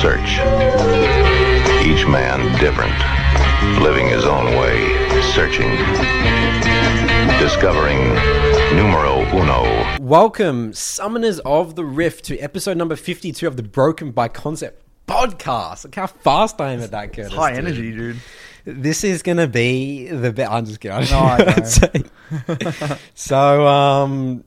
search. Each man different, living his own way, searching, discovering numero uno. Welcome, Summoners of the Rift, to episode number 52 of the Broken by Concept podcast. Look how fast I am at that, Curtis. High dude. energy, dude. This is going to be the best. I'm just kidding. No, I know. so, um,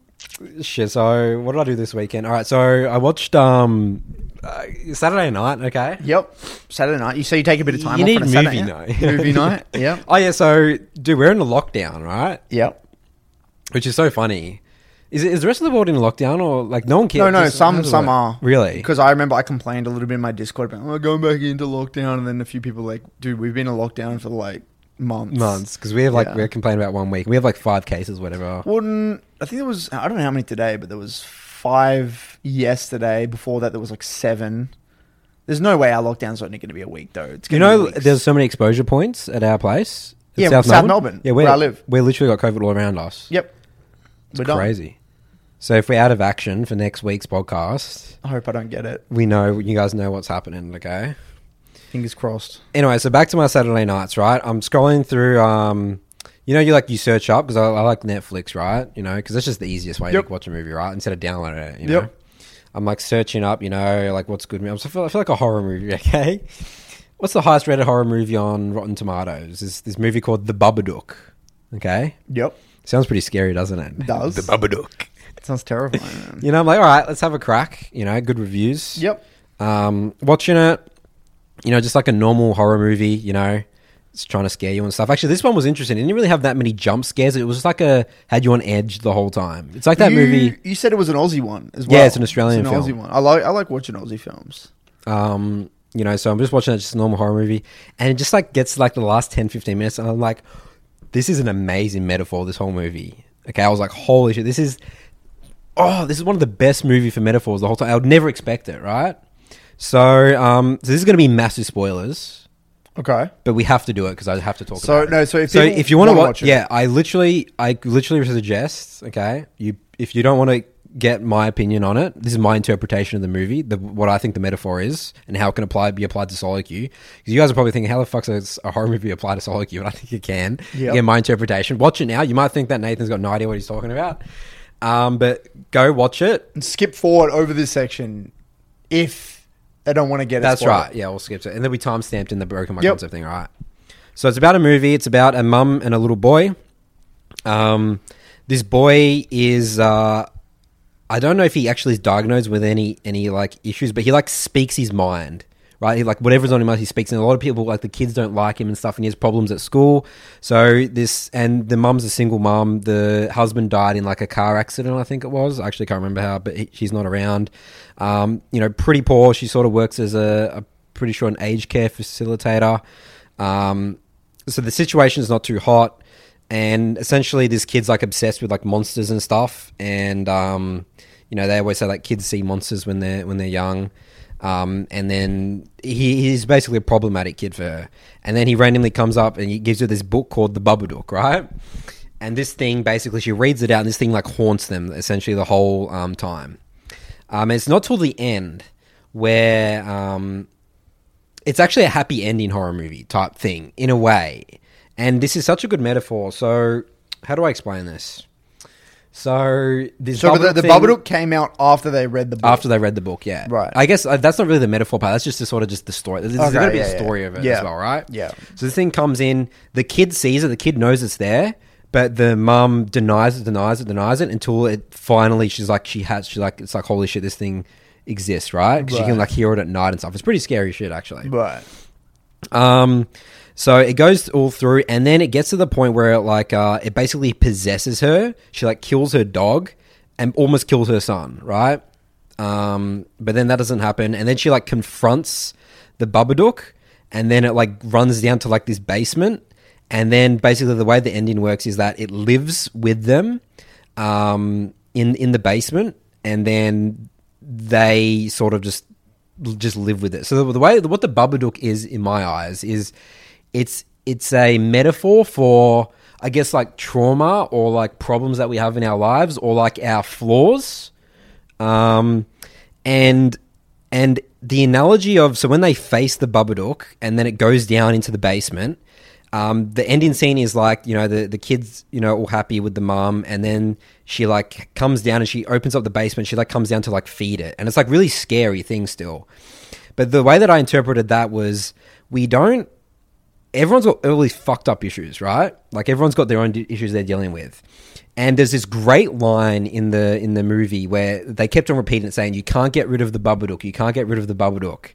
shit. So, what did I do this weekend? All right. So, I watched um, uh, Saturday night, okay? Yep. Saturday night. You so you take a bit of time You off need on a movie night. movie night. Yep. Oh, yeah. So, dude, we're in a lockdown, right? Yep. Which is so funny. Is, it, is the rest of the world in lockdown or like no one cares? No, no. Just- Some some are Really? because I remember I complained a little bit in my Discord about oh, going back into lockdown, and then a few people like, dude, we've been in lockdown for like months. months because we have like Yeah. we're complaining about one week. We have like five cases, whatever. N- I think there was I don't know how many today, but there was five yesterday. Before that, there was like seven. There's no way our lockdown's only going to be a week though. It's You gonna know, be weeks. there's so many exposure points at our place. At Yeah, South Melbourne, Yeah, we're, where I live. We literally got COVID all around us. Yep. it's We're done. crazy. So if we're out of action for next week's podcast, I hope I don't get it. we know you guys know what's happening. Okay. Fingers crossed. Anyway, so back to my Saturday nights. Right, I'm scrolling through. Um, you know, you like you search up because I, I like Netflix, right? You know, because that's just the easiest way Yep. to watch a movie, right? Instead of downloading it. You know? Yep. I'm like searching up, you know, like what's good. I feel, I feel like a horror movie. Okay, what's the highest rated horror movie on Rotten Tomatoes? Is this movie called The Babadook? Okay, Yep. sounds pretty scary, doesn't it? Does. The Babadook. It sounds terrifying. You know, I'm like, all right, let's have a crack. You know, good reviews. Yep. Um, watching it, you know, just like a normal horror movie. You know, it's trying to scare you and stuff. Actually, this one was interesting. It didn't really have that many jump scares. It was just like a had you on edge the whole time. It's like that you, movie. You said it was an Aussie one as well. Yeah, it's an Australian It's an film. Aussie one. I like I like watching Aussie films. Um, you know, so I'm just watching it, just a normal horror movie, and it just like gets like the last 10, 15 minutes, and I'm like, this is an amazing metaphor. This whole movie. Okay, I was like, holy shit, this is, oh, this is one of the best movie for metaphors the whole time. I would never expect it, right? So, um, so this is going to be massive spoilers, Okay. but we have to do it because I have to talk. So about no, it. so if so people if you want to wanna watch, it- yeah, I literally, I literally suggest, okay, you if you don't want to get my opinion on it, this is my interpretation of the movie, the, what I think the metaphor is, and how it can apply be applied to Solo Q. Because you guys are probably thinking, how the fuck's a, a horror movie apply to Solo Q? And I think it can. Yep. Again, my interpretation. Watch it now. You might think that Nathan's got no idea what he's talking about, um, but go watch it. And skip forward over this section if they don't want to get it. That's right. Yeah, we'll skip it. And then we time stamped in the broken my Yep. concept thing. All right. So it's about a movie. It's about a mum and a little boy. Um, this boy is. Uh, I don't know if he actually is diagnosed with any any like issues, but he like speaks his mind. Right, he, like whatever's on mind, he speaks. And a lot of people, like the kids, don't like him and stuff, and he has problems at school. So this, and the mum's a single mum. The husband died in like a car accident, I think it was. I actually can't remember how, but he, she's not around. Um, you know, pretty poor. She sort of works as a, a pretty sure an aged care facilitator. Um, so the situation is not too hot, and essentially this kid's like obsessed with like monsters and stuff, and um, you know they always say like kids see monsters when they're when they're young. Um, and then he, he's basically a problematic kid for her. And then he randomly comes up and he gives her this book called The Babadook, right? And this thing basically, she reads it out, and this thing like haunts them essentially the whole um, time. Um, it's not till the end where um, it's actually a happy ending horror movie type thing in a way. And this is such a good metaphor. So, how do I explain this? So, this So the, the Babadook came out after they read the book. after they read the book, yeah. Right. I guess uh, that's not really the metaphor part. That's just the sort of just the story. There's, there's Okay, going to be yeah, a yeah. story of it Yeah. as well, right? Yeah. So this thing comes in. The kid sees it. The kid knows it's there, but the mum denies it, denies it, denies it until it finally. She's like, she has. She's like, it's like, holy shit, this thing exists, right? 'Cause you can Right. like hear it at night and stuff. It's pretty scary shit, actually. Right. Um, so it goes all through, and then it gets to the point where it like uh, it basically possesses her. She like kills her dog and almost kills her son, right? Um, but then that doesn't happen, and then she like confronts the Babadook, and then it like runs down to like this basement, and then basically the way the ending works is that it lives with them, um, in in the basement, and then they sort of just just live with it. So the, the way what the Babadook is in my eyes is it's it's a metaphor for I guess like trauma or like problems that we have in our lives or like our flaws. Um and And the analogy of so when they face the Babadook and then it goes down into the basement, um, the ending scene is like you know the the kids you know all happy with the mom, and then she like comes down and she opens up the basement. She like comes down to like feed it, and it's like really scary thing still. But the way that I interpreted that was we don't. Everyone's got all these fucked up issues, right? Like everyone's got their own issues they're dealing with. And there's this great line in the in the movie where they kept on repeating it, saying, "You can't get rid of the Babadook. You can't get rid of the Babadook."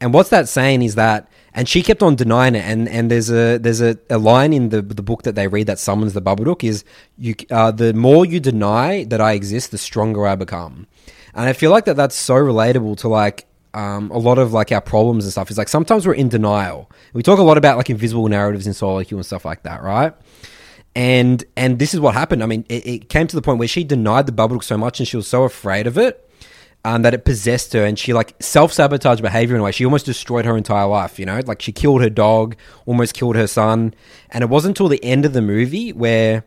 And what's that saying is that, and she kept on denying it. And, and there's a there's a, a line in the the book that they read that summons the Babadook is you uh, the more you deny that I exist, the stronger I become. And I feel like that that's so relatable to like um, a lot of like our problems and stuff. Is like sometimes we're in denial. We talk a lot about like invisible narratives in solo queue and stuff like that, right? And and this is what happened. I mean, it, it came to the point where she denied the bubble so much, and she was so afraid of it um, that it possessed her, and she like self sabotaged behavior in a way. She almost destroyed her entire life. You know, like she killed her dog, almost killed her son, and it wasn't until the end of the movie where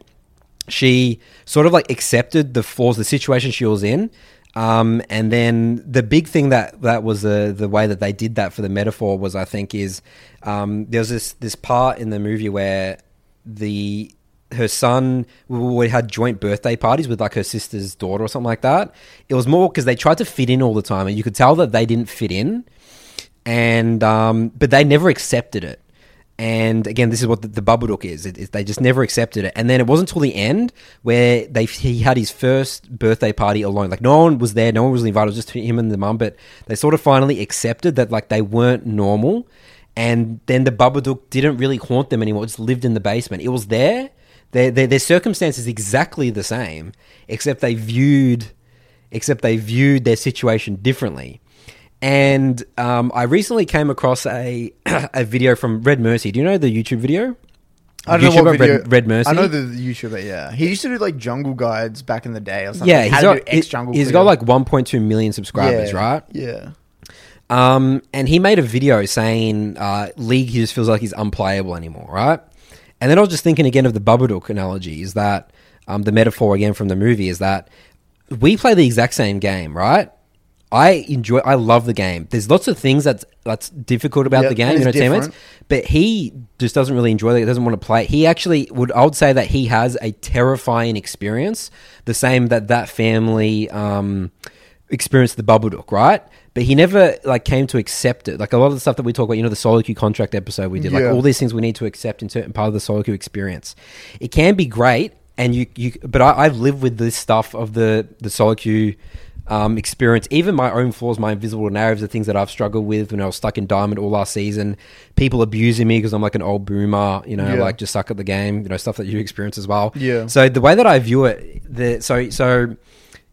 she sort of like accepted the flaws, the situation she was in. Um, and then the big thing that that was the the way that they did that for the metaphor was, I think, is um, there's this this part in the movie where the her son we had joint birthday parties with like her sister's daughter or something like that. It was more because they tried to fit in all the time, and you could tell that they didn't fit in, and um, but they never accepted it. And again, this is what the, the Babadook is. It, it, they just never accepted it. And then it wasn't until the end where they he had his first birthday party alone. Like no one was there, no one was invited. It was just him and the mum. But they sort of finally accepted that like they weren't normal. And then the Babadook didn't really haunt them anymore. It just lived in the basement. It was there. Their, their, their circumstances exactly the same, except they viewed, except they viewed their situation differently. And um, I recently came across a a video from Redmercy. Do you know the YouTube video? I don't know YouTuber what video. Red, Redmercy. I know the YouTuber. Yeah, he used to do like jungle guides back in the day or something. yeah, he's got to do X jungle. he's got like 1.2 million subscribers, yeah, right? Yeah. Um, and he made a video saying uh, League he just feels like he's unplayable anymore, right? And then I was just thinking again of the Babadook analogy. Is that um, the metaphor again from the movie? Is that we play the exact same game, right? I enjoy. I love the game. There's lots of things that's that's difficult about Yep, the game, you know, it's teammates. different. But he just doesn't really enjoy it. He doesn't want to play. it. He actually would. I would say that he has a terrifying experience, the same that that family um, experienced the Babadook, right? But he never like came to accept it. Like a lot of the stuff that we talk about, you know, the solo queue contract episode we did, like all these things we need to accept in certain part of the solo queue experience. It can be great, and you you. But I, I've lived with this stuff of the the solo queue um, experience, even my own flaws, my invisible narratives, the things that I've struggled with when I was stuck in Diamond all last season, people abusing me because I'm like an old boomer, you know, Yeah. like just suck at the game, you know, stuff that you experience as well. Yeah. So the way that I view it, the so so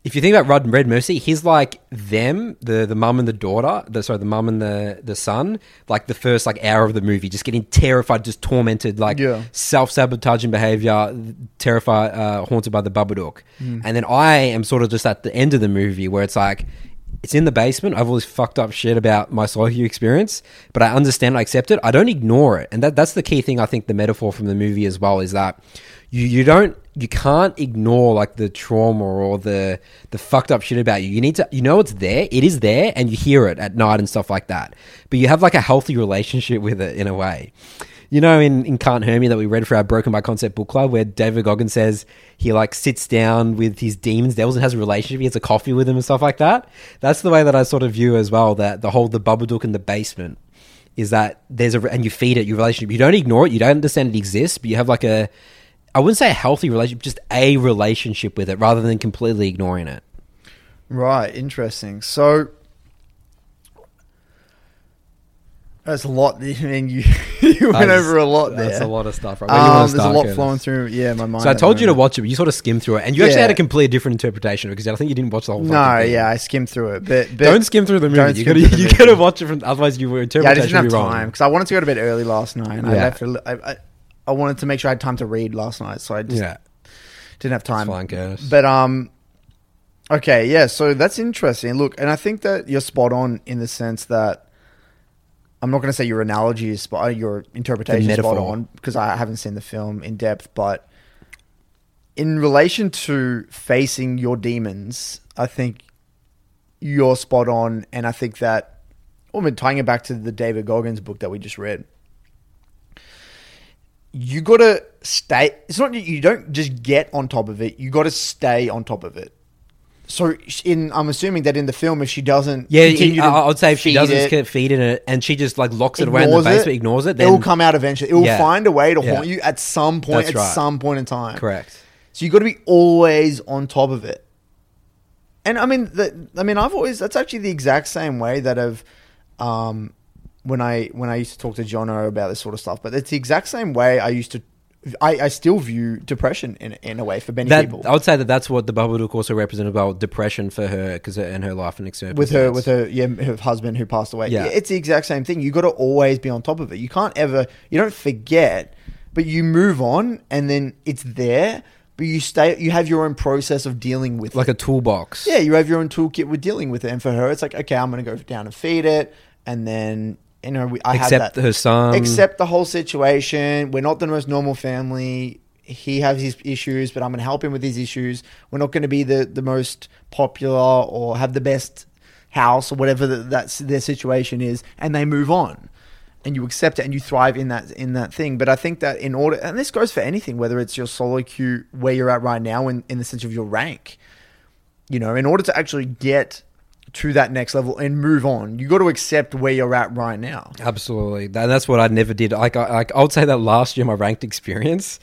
if you think about Rod and Redmercy, he's like them, the the mum and the daughter, the sorry, the mum and the the son, like the first like hour of the movie, just getting terrified, just tormented, like Yeah. self sabotaging behavior, terrified, uh, haunted by the Babadook. And then I am sort of just at the end of the movie where it's like, it's in the basement. I've all this fucked up shit about my queue experience, but I understand, I accept it. I don't ignore it, and that that's the key thing. I think the metaphor from the movie as well is that you you don't you can't ignore like the trauma or the the fucked up shit about you. You need to you know it's there. It is there, and you hear it at night and stuff like that. But you have like a healthy relationship with it in a way. You know, in, in Can't Hurt Me that we read for our Broken by Concept book club, where David Goggins says he like sits down with his demons, devils, and has a relationship. He has a coffee with them and stuff like that. That's the way that I sort of view as well. That the whole the Babadook in the basement is that there's a and you feed it your relationship. You don't ignore it. You don't understand it exists, but you have like a I wouldn't say a healthy relationship, just a relationship with it, rather than completely ignoring it. Right, interesting. So that's a lot. I mean, you you went over a lot there. That's a lot of stuff. Right? Where do you wanna Um, there's a lot flowing through. Yeah, my mind. So I told you to watch it, but you sort of skimmed through it, and you actually Yeah. had a completely different interpretation because I think you didn't watch the whole. No, thing. yeah, I skimmed through it, but, but don't skim through the movie. You gotta, you gotta watch it from. Otherwise, Yeah, I interpretation just didn't have time because I wanted to go to bed early last night. And I Yeah. left. a- I, I, I wanted to make sure I had time to read last night, so I just Yeah, didn't have time. fine, Curtis. But um, okay, yeah. So that's interesting. Look, and I think that you're spot on in the sense that I'm not going to say your analogy is spot, your interpretation is spot on because I haven't seen the film in depth. But in relation to facing your demons, I think you're spot on, and I think that. Well, I mean, tying it back to the David Goggins book that we just read, you got to stay. It's not you don't just get on top of it. You got to stay on top of it. So, in I'm assuming that in the film, if she doesn't, Yeah, continue I would say if she doesn't it, feeding it and she just like locks it away in the basement, ignores it, then it will come out eventually. It will Yeah. find a way to Yeah. haunt you at some point. That's at right. some point in time, correct. So you got to be always on top of it. And I mean, the, I mean, I've always that's actually the exact same way that I've, um, when I when I used to talk to Jono about this sort of stuff. But it's the exact same way I used to. I, I still view depression in in a way for many That people. I would say that that's what the Babadook also represented about depression for her because in her life and experience with her with her yeah her husband who passed away. Yeah. It's the exact same thing. You got to always be on top of it. You can't ever you don't forget, but you move on and then it's there. But you stay. You have your own process of dealing with it. like it. a toolbox. Yeah, you have your own toolkit with dealing with it. And for her, it's like, okay, I'm going to go down and feed it, and then you know, we, I Accept her son. Accept the whole situation. We're not the most normal family. He has his issues, but I'm going to help him with his issues. We're not going to be the the most popular or have the best house or whatever the, that's their situation is, and they move on. And you accept it, and you thrive in that in that thing. But I think that in order, and this goes for anything, whether it's your solo queue where you're at right now, in, in the sense of your rank, you know, in order to actually get to that next level and move on, you got to accept where you're at right now. Absolutely, and that's what I never did. Like, I, like I would say that last year, my ranked experience,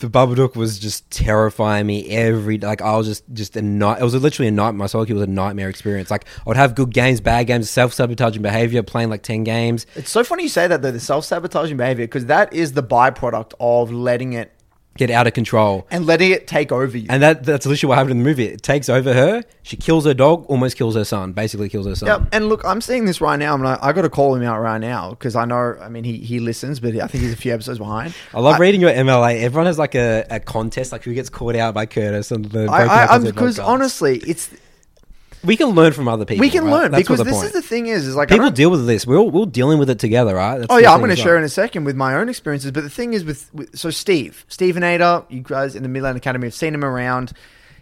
the Babadook was just terrifying me every. Like, I was just just a night. It was literally a night. My solo queue was a nightmare experience. Like, I would have good games, bad games, self sabotaging behavior, playing like ten games. It's so funny you say that though, the self sabotaging behavior, because that is the byproduct of letting it Get out of control. and letting it take over you. And that that's literally what happened in the movie. It takes over her. She kills her dog, almost kills her son. Basically, kills her son. Yep. And look, I'm seeing this right now. I'm like, I got to call him out right now because I know. I mean, he he listens, but I think he's a few episodes behind. I love reading your MLA. Everyone has like a, a contest, like who gets caught out by Curtis and the. I, I, because honestly, it's we can learn from other people. we can right? learn That's because this point. is the thing is is like people deal with this. We're all, we're all dealing with it together, right? That's Oh yeah, I'm going to share in a second with my own experiences. But the thing is, with, with so Steve, Stephen Ada, you guys in the Midland Academy have seen him around.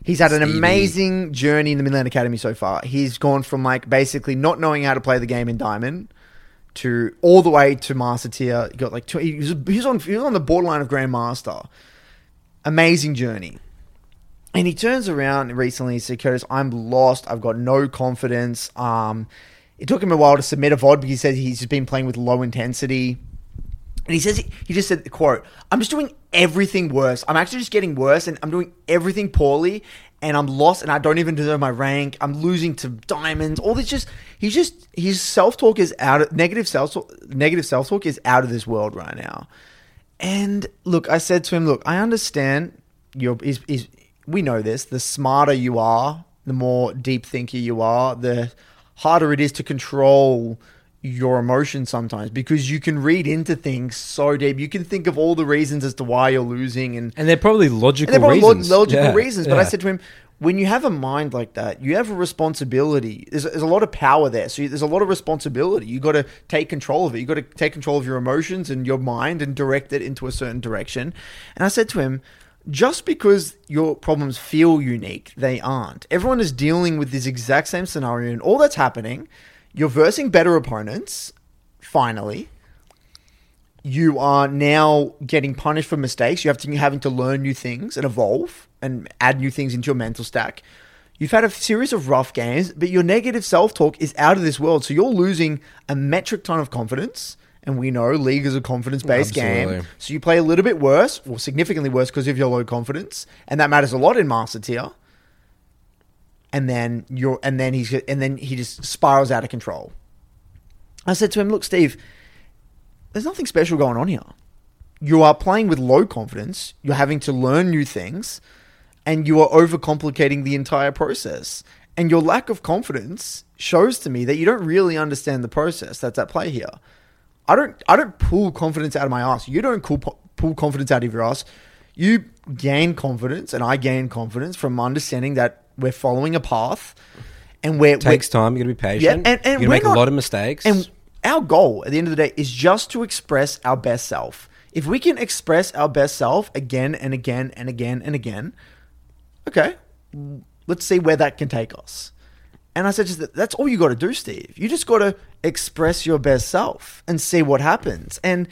He's had an Stevie. amazing journey in the Midland Academy so far. He's gone from like basically not knowing how to play the game in Diamond to all the way to Master Tier. He got like two, he, was, he was on he was on the borderline of Grandmaster. Amazing journey. And he turns around recently and said, Curtis, I'm lost. I've got no confidence. Um, it took him a while to submit a VOD because he says he's just been playing with low intensity. And he says, he, just said, quote, I'm just doing everything worse. I'm actually just getting worse and I'm doing everything poorly and I'm lost and I don't even deserve my rank. I'm losing to diamonds. All this just, he's just, his self talk is out of, negative self negative self talk is out of this world right now. And look, I said to him, look, I understand you're, he's, he's, we know this. The smarter you are, the more deep thinker you are, the harder it is to control your emotions sometimes because you can read into things so deep. You can think of all the reasons as to why you're losing and, and they're probably logical they're probably lo- logical Yeah, reasons. But I said to him, when you have a mind like that, you have a responsibility. There's, there's a lot of power there. So you, there's a lot of responsibility. You got to take control of it. You got to take control of your emotions and your mind and direct it into a certain direction. And I said to him, just because your problems feel unique, they aren't. Everyone is dealing with this exact same scenario, and all that's happening, you're versing better opponents, finally you are now getting punished for mistakes. You have to having to learn new things and evolve and add new things into your mental stack. You've had a series of rough games, but your negative self talk is out of this world. So you're losing a metric ton of confidence. And we know League is a confidence based game. Absolutely. So you play a little bit worse, or significantly worse because of your low confidence. And that matters a lot in Master Tier. And then you're and then he's and then he just spirals out of control. I said to him, Look, Steve, there's nothing special going on here. You are playing with low confidence, you're having to learn new things, and you are overcomplicating the entire process. And your lack of confidence shows to me that you don't really understand the process that's at play here. I don't I don't pull confidence out of my ass. You don't pull, pull confidence out of your ass. You gain confidence, and I gain confidence from understanding that we're following a path, and we're It takes time. You're gonna be patient. Yeah, and- and you're gonna make not- a lot of mistakes. and our goal at the end of the day is just to express our best self. If we can express our best self again and again and again and again, okay, let's see where that can take us. And I said, just that, that's all you got to do, Steve. You just got to express your best self and see what happens. And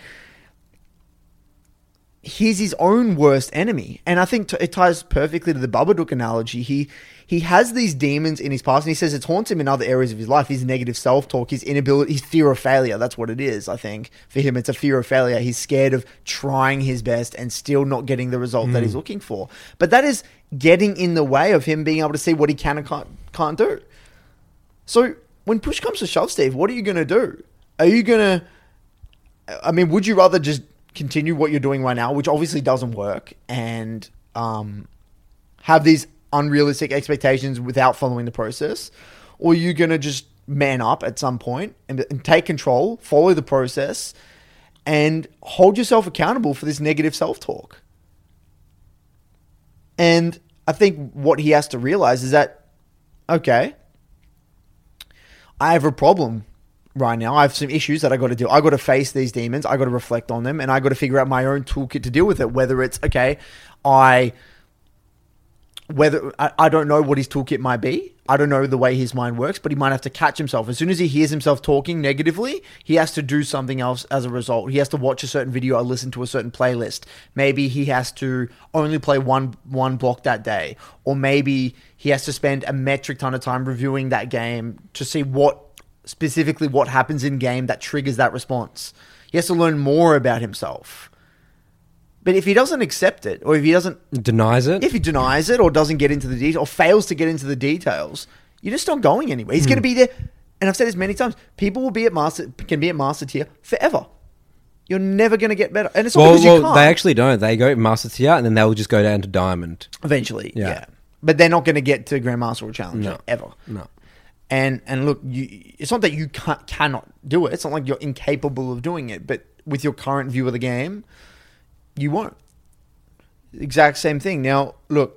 he's his own worst enemy. And I think t- it ties perfectly to the Babadook analogy. He he has these demons in his past, and he says it haunts him in other areas of his life. His negative self talk, his inability, his fear of failure. That's what it is. I think for him, it's a fear of failure. He's scared of trying his best and still not getting the result that he's hmm. looking for. But that is getting in the way of him being able to see what he can and can't, can't do. So when push comes to shove, Steve, what are you going to do? Are you going to I mean, would you rather just continue what you're doing right now, which obviously doesn't work, and um, have these unrealistic expectations without following the process, or are you going to just man up at some point and, and take control, follow the process, and hold yourself accountable for this negative self talk? And I think what he has to realize is that, okay, I have a problem right now. I have some issues that I got to deal. I got to face these demons. I got to reflect on them, and I got to figure out my own toolkit to deal with it. Whether it's okay, I whether I, I don't know what his toolkit might be. I don't know the way his mind works, but he might have to catch himself. As soon as he hears himself talking negatively, he has to do something else as a result. He has to watch a certain video or listen to a certain playlist. Maybe he has to only play one one block that day, or maybe he has to spend a metric ton of time reviewing that game to see what specifically what happens in game that triggers that response. He has to learn more about himself. But if he doesn't accept it, or if he doesn't Denies it. if he denies it or doesn't get into the details or fails to get into the details, you're just not going anywhere. He's going to hmm. be there. And I've said this many times. People will be at master can be at master tier forever. You're never going to get better, and it's not well, because you well, can't. they actually don't. They go master tier and then they'll just go down to diamond. eventually, yeah. Yeah. But they're not going to get to grandmaster or challenger No. ever. No. And and look, you, it's not that you can't, cannot do it. It's not like you're incapable of doing it. But with your current view of the game, you won't. Exact same thing. Now, look.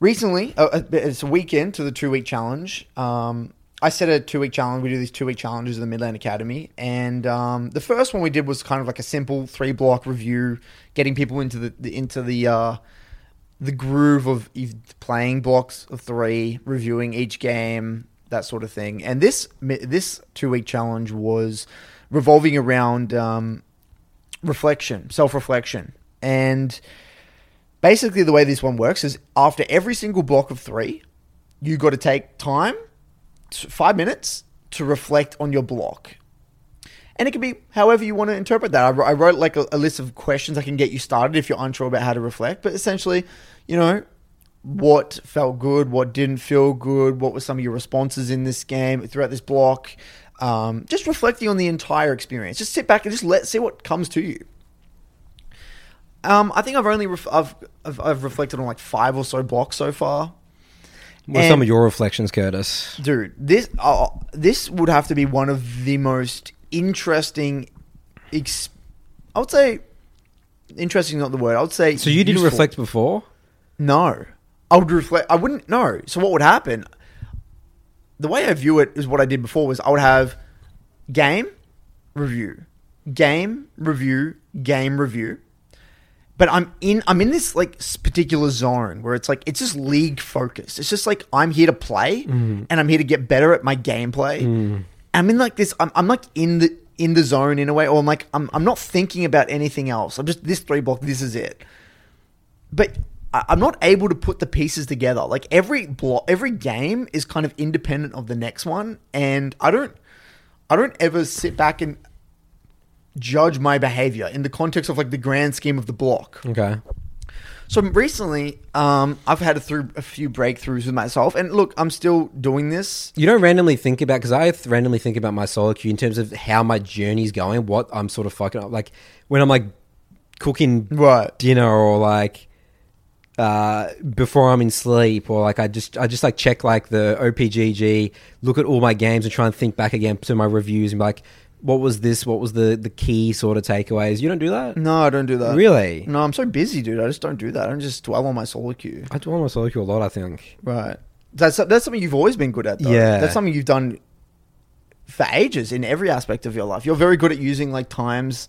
Recently, uh, it's a weekend to the two week challenge. Um, I set a two week challenge. We do these two week challenges in the Midland Academy, and um, the first one we did was kind of like a simple three block review, getting people into the, the into the uh, the groove of playing blocks of three, reviewing each game, that sort of thing. And this this two week challenge was revolving around um, reflection, self reflection, and basically the way this one works is after every single block of three, you got to take time, five minutes, to reflect on your block. And it can be however you want to interpret that. I, wr- I wrote like a, a list of questions that can get you started if you're unsure about how to reflect. But essentially, you know, what felt good, what didn't feel good, what were some of your responses in this game throughout this block. Um, just reflecting on the entire experience. Just sit back and just let see what comes to you. Um, I think I've only ref- I've, I've I've reflected on like five or so blocks so far. What are And- some of your reflections, Curtis? dude this uh, this would have to be one of the most interesting ex- i would say interesting is not the word i would say So you didn't useful. reflect before? no i would reflect i wouldn't know so what would happen the way i view it is what i did before was i would have game review game review game review but I'm in I'm in this like particular zone where it's like it's just league focused. It's just like I'm here to play mm. and I'm here to get better at my gameplay. Mm. I'm in like this I'm, I'm like in the in the zone in a way or I'm like I'm I'm not thinking about anything else. I'm just this three block this is it. But I'm not able to put the pieces together. Like every block every game is kind of independent of the next one and I don't I don't ever sit back and judge my behavior in the context of like the grand scheme of the block. Okay. So recently, um, I've had a, through, a few breakthroughs with myself, and look, I'm still doing this. You don't randomly think about because I th- randomly think about my solo queue in terms of how my journey's going, what I'm sort of fucking up. Like when I'm like cooking Right. dinner or like uh, before I'm in sleep or like I just I just like check like the OPGG, look at all my games and try and think back again to my reviews and be like, what was this? What was the the key sort of takeaways? You don't do that, No, I don't do that. really? No, I'm so busy, dude. I just don't do that. I don't just dwell on my solo queue. I do on my solo queue a lot. I think. Right. That's that's something you've always been good at, though. Yeah. That's something you've done for ages in every aspect of your life. You're very good at using like times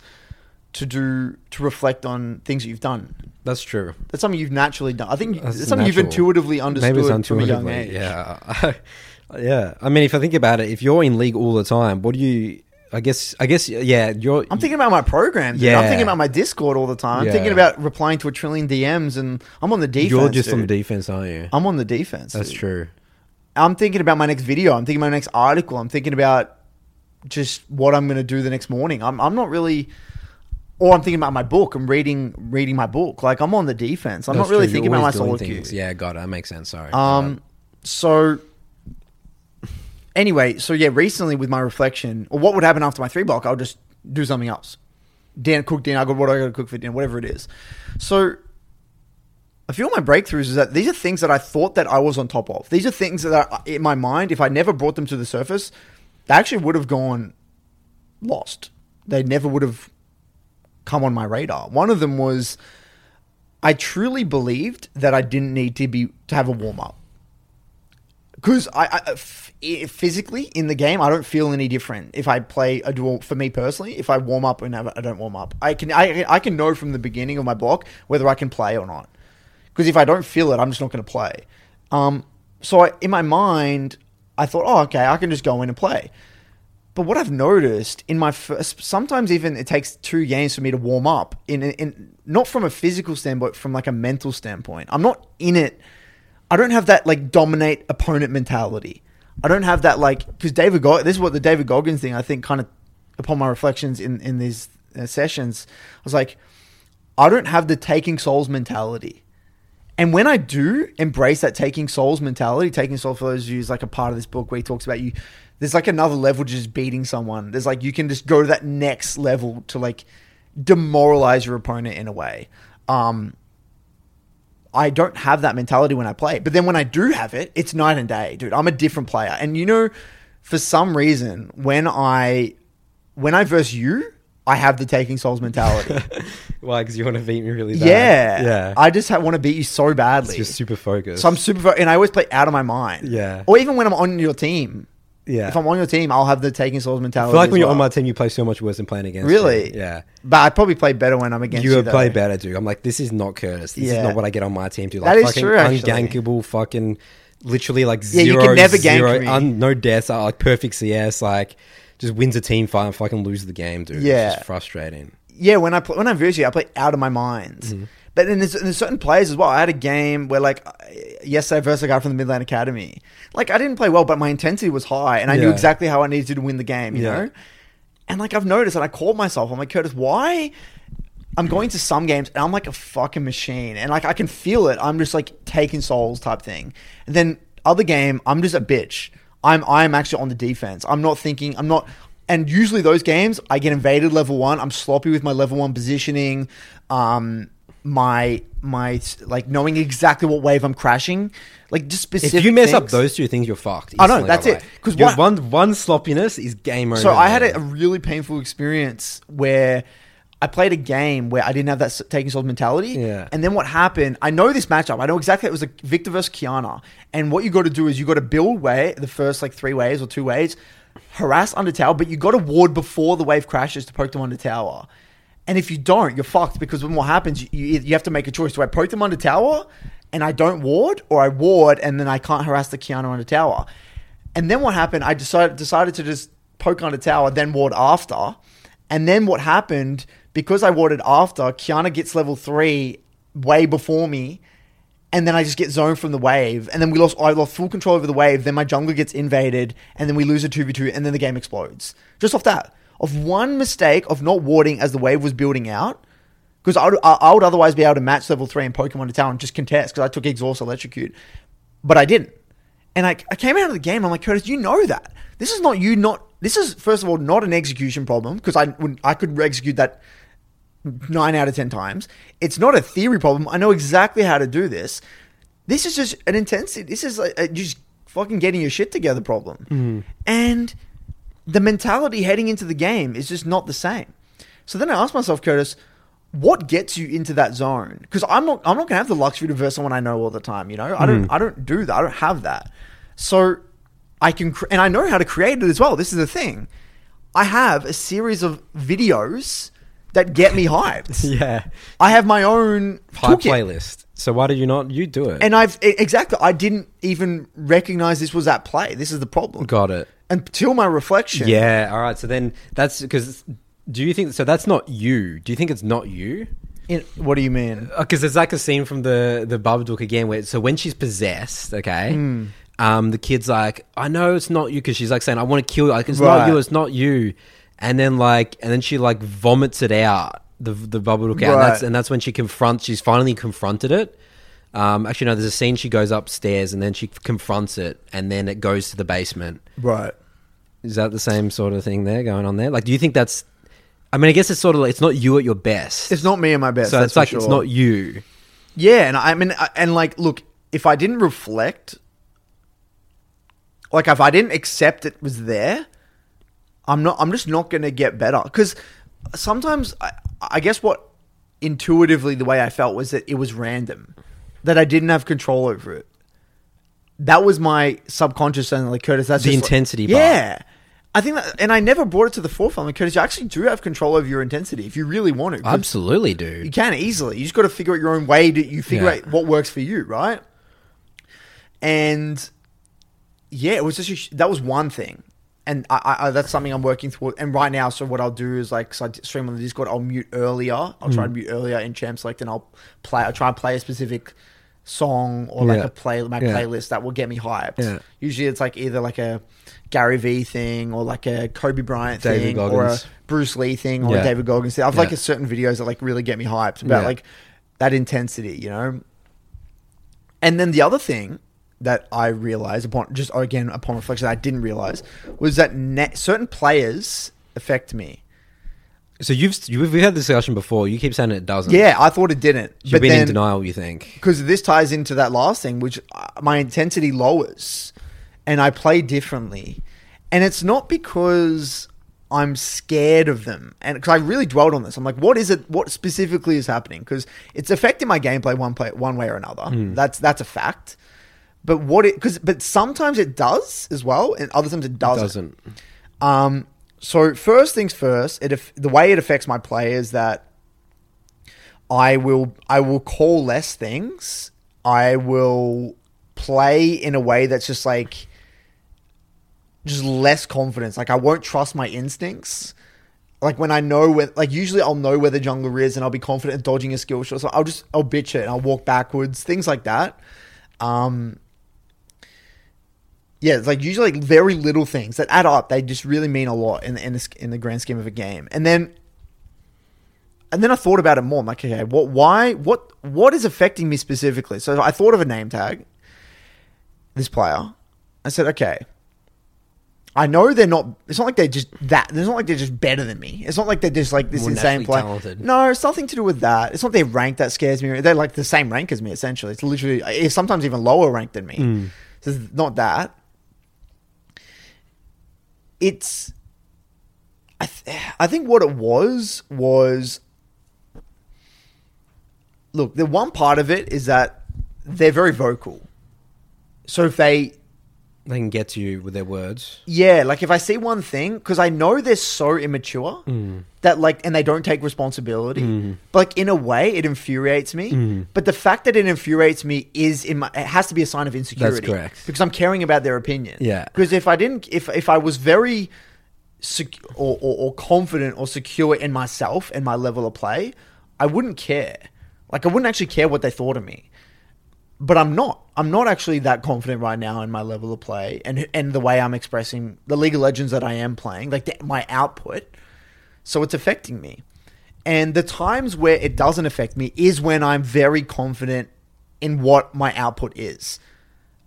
to do to reflect on things that you've done. That's true. That's something you've naturally done. I think That's it's something you've intuitively understood Maybe it's from a young age. Yeah, yeah. I mean, if I think about it, if you're in league all the time, what do you? I guess. I guess. Yeah, you're. I'm thinking about my program. Dude. Yeah. I'm thinking about my Discord all the time. I'm thinking about replying to a trillion DMs, and I'm on the defense. You're just on dude. defense, aren't you? I'm on the defense. That's dude. true. I'm thinking about my next video. I'm thinking about my next article. I'm thinking about just what I'm going to do the next morning. I'm, I'm not really, or I'm thinking about my book. I'm reading reading my book. Like I'm on the defense. I'm That's not really true. thinking You're about my doing solo things. queue. Yeah, got it. That makes sense. Sorry. Um. So. Anyway, so yeah, recently with my reflection, or what would happen after my three block, I'll just do something else. Dinner, cook dinner. I got what I got to cook for dinner, whatever it is. So I feel my breakthroughs is that these are things that I thought that I was on top of. These are things that are in my mind, if I never brought them to the surface, they actually would have gone lost. They never would have come on my radar. One of them was I truly believed that I didn't need to be to have a warm up because I, I f- physically in the game I don't feel any different if I play a duel. For me personally, if I warm up and I don't warm up, I can I, I can know from the beginning of my block whether I can play or not. Because if I don't feel it, I'm just not going to play. Um, so I, in my mind, I thought, oh, okay, I can just go in and play. But what I've noticed in my first, sometimes even it takes two games for me to warm up. In, in not from a physical standpoint, from like a mental standpoint. I'm not in it. I don't have that like dominate opponent mentality. I don't have that like because David. Gog- this is what the David Goggins thing. I think kind of upon my reflections in in these uh, sessions, I was like, I don't have the taking souls mentality. And when I do embrace that taking souls mentality, taking soul for those of you is like a part of this book where he talks about you. There's like another level to just beating someone. There's like you can just go to that next level to like demoralize your opponent in a way. Um, I don't have that mentality when I play, but then when I do have it, it's night and day, dude. I'm a different player, and you know, for some reason, when I when I verse you, I have the taking souls mentality. Why? Because you want to beat me really bad. yeah, Yeah. I just ha- want to beat you so badly. You're super focused. So I'm super, fo- and I always play out of my mind. Yeah. Or even when I'm on your team. Yeah. If I'm on your team, I'll have the taking souls I mentality. feel like when you're on my team, you play so much worse than playing against. Really? me. Yeah. But I probably play better when I'm against you. You would play better, dude. I'm like, this is not Curtis. This Yeah. is not what I get on my team. That Like is fucking true, actually. ungankable, fucking literally like Yeah, zero, you can never gank zero, me. un, no deaths, uh, like perfect CS, like just wins a team fight and fucking lose the game, dude. Yeah. It's just frustrating. Yeah, when I play, when I verse you, I play out of my mind. Mm-hmm. But then there's, there's certain players as well. I had a game where like yesterday versus a guy from the Midland Academy. Like I didn't play well, but my intensity was high, and I knew exactly how I needed to win the game. You Yeah. know. And like I've noticed, and I called myself. I'm like Curtis, why? I'm going to some games and I'm like a fucking machine, and like I can feel it. I'm just like taking souls type thing. And then other game, I'm just a bitch. I'm I'm actually on the defense. I'm not thinking. I'm not. And usually those games, I get invaded level one. I'm sloppy with my level one positioning. Um, my my like knowing exactly what wave I'm crashing, like just specific. If you mess up those two things, you're fucked. I know, that's it. Because what- one one sloppiness is game over. So I had a, a really painful experience where I played a game where I didn't have that taking souls mentality. Yeah. And then what happened? I know this matchup. I know exactly it was a Viktor versus Qiyana. And what you got to do is you got to build way the first like three waves or two waves, harass under tower, but you got to ward before the wave crashes to poke them under tower. And if you don't, you're fucked because when what happens, you, you, you have to make a choice. Do I poke them under tower and I don't ward, or I ward and then I can't harass the Qiyana under tower? And then what happened? I decided decided to just poke under tower, then ward after. And then what happened? Because I warded after, Qiyana gets level three way before me, and then I just get zoned from the wave, and then we lost. I lost full control over the wave. Then my jungle gets invaded, and then we lose a two v two, and then the game explodes. Just off that, of one mistake of not warding as the wave was building out. Because I would, I would otherwise be able to match level three in Pokemon to town and just contest because I took exhaust electrocute, but I didn't. And I, I came out of the game. I'm like, Curtis, you know that this is not you. Not this is first of all not an execution problem because I would I could execute that nine out of ten times. It's not a theory problem. I know exactly how to do this. This is just an intensity. This is a, a just fucking getting your shit together problem. Mm-hmm. And the mentality heading into the game is just not the same. So then I asked myself, Curtis, what gets you into that zone? Because I'm not I'm not gonna have the luxury to verse someone I know all the time. You know, I don't hmm. I don't do that. I don't have that. So I can and I know how to create it as well. This is the thing. I have a series of videos that get me hyped. Yeah. I have my own toolkit. playlist. So why did you not you do it? And I've exactly I didn't even recognize this was at play. This is the problem. got it. Until my reflection. Yeah. All right. So then that's because. Do you think so? That's not you. Do you think it's not you? In- what do you mean? Because there's like a scene from the the Babadook again where so when she's possessed, okay, Hmm. um, the kid's like, I know it's not you because she's like saying, I want to kill you. Like it's Right. not you. It's not you. And then like and then she like vomits it out the the Babadook out. And that's and that's when she confronts. She's finally confronted it. Um, actually, no. There's a scene she goes upstairs and then she confronts it, and then it goes to the basement. Right. Is that the same sort of thing there going on there? Like, do you think that's? I mean, I guess it's sort of like it's not you at your best. It's not me and my best. so it's like it's not you. Yeah, and I mean, and like, look, if I didn't reflect, like, if I didn't accept it was there, I'm not. I'm just not going to get better because sometimes I, I guess what intuitively the way I felt was that it was random, that I didn't have control over it. That was my subconscious and like Curtis. That's The just like- intensity part. yeah. I think that, and I never brought it to the forefront. Curtis, you actually do have control over your intensity if you really want to. Absolutely, do. you dude. can easily. You just got to figure out your own way. To, you figure Yeah. out what works for you, right? And yeah, it was just a that was one thing, and I, I, I that's something I'm working toward. And right now, so what I'll do is like, so I stream on the Discord. I'll mute earlier. I'll Mm. try and mute earlier in Champ Select, and I'll play. I'll try and play a specific song or like Yeah. a play my Yeah. playlist that will get me hyped. Yeah. Usually, it's like either like a Gary V thing or like a Kobe Bryant David thing or a Bruce Lee thing or a David Goggins thing. I've like a certain videos that like really get me hyped about like that intensity, you know. And then the other thing that I realized upon just again upon reflection I didn't realize was that ne- certain players affect me. So you've you've we've had this discussion before. You keep saying it doesn't. Yeah, I thought it didn't, You've been then, in denial. You think? because this ties into that last thing, which uh, my intensity lowers and I play differently. And it's not because I'm scared of them. And because I really dwelled on this, I'm like, what is it? What specifically is happening? Because it's affecting my gameplay one play, one way or another. Hmm. That's that's a fact. But what it because but sometimes it does as well, and other times it doesn't. Doesn't. Um, so first things first, it the way it affects my play is that I will I will call less things. I will play in a way that's just like just less confidence. Like I won't trust my instincts. Like when I know where, like usually I'll know where the jungler is and I'll be confident in dodging a skill shot. So I'll just I'll bitch it and I'll walk backwards, things like that. Um, yeah, it's like usually like very little things that add up. They just really mean a lot in the, in the, in the grand scheme of a game. And then, and then I thought about it more. I'm like, okay, what, why, what, what is affecting me specifically? So I thought of a name tag. This player, I said, okay. I know they're not. It's not like they're just that. It's not like they're just better than me. It's not like they're just like this More insane player. talented. No, it's nothing to do with that. It's not their rank that scares me. They're like the same rank as me. Essentially, it's literally it's sometimes even lower rank than me. Hmm. So it's not that. It's. I th- I think what it was was. Look, the one part of it is that they're very vocal. So if they They can get to you with their words. yeah, like if I see one thing, because I know they're so immature mm. that like, and they don't take responsibility. Mm. But like in a way, it infuriates me. Mm. But the fact that it infuriates me is in my, it has to be a sign of insecurity. That's correct. Because I'm caring about their opinion. Yeah. Because if I didn't, if if I was very sec- or, or, or confident or secure in myself and my level of play, I wouldn't care. Like I wouldn't actually care what they thought of me but I'm not. I'm not actually that confident right now in my level of play and and the way I'm expressing the League of Legends that I am playing, like the, my output. So it's affecting me. And the times where it doesn't affect me is when I'm very confident in what my output is.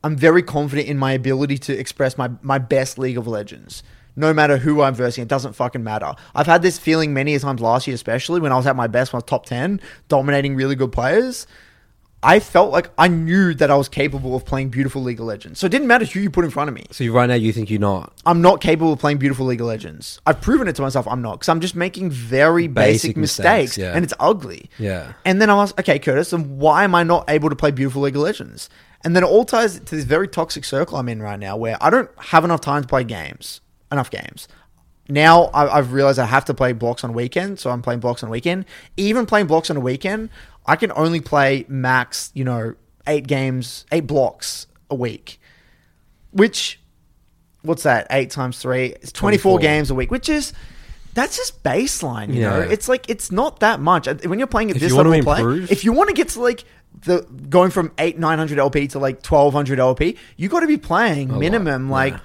I'm very confident in my ability to express my, my best League of Legends. No matter who I'm versing, it doesn't fucking matter. I've had this feeling many times last year, especially when I was at my best, when I was top 10, dominating really good players. I felt like I knew that I was capable of playing beautiful League of Legends. So it didn't matter who you put in front of me. So you, right now, you think you're not. I'm not capable of playing beautiful League of Legends. I've proven it to myself I'm not because I'm just making very basic, Basic mistakes, mistakes, yeah. and it's ugly. Yeah. And then I was okay, Curtis, and why am I not able to play beautiful League of Legends? And then it all ties to this very toxic circle I'm in right now where I don't have enough time to play games, enough games. now I, I've realized I have to play blocks on weekend, so I'm playing blocks on weekend. Even playing blocks on a weekend, I can only play max, you know, eight games, eight blocks a week, which what's that? Eight times three, it's 24, 24. games a week, which is that's just baseline. You know, it's like it's not that much when you're playing at If this level play. If you want to get to like the going from eight nine hundred LP to like twelve hundred LP, you got to be playing lot, minimum like yeah.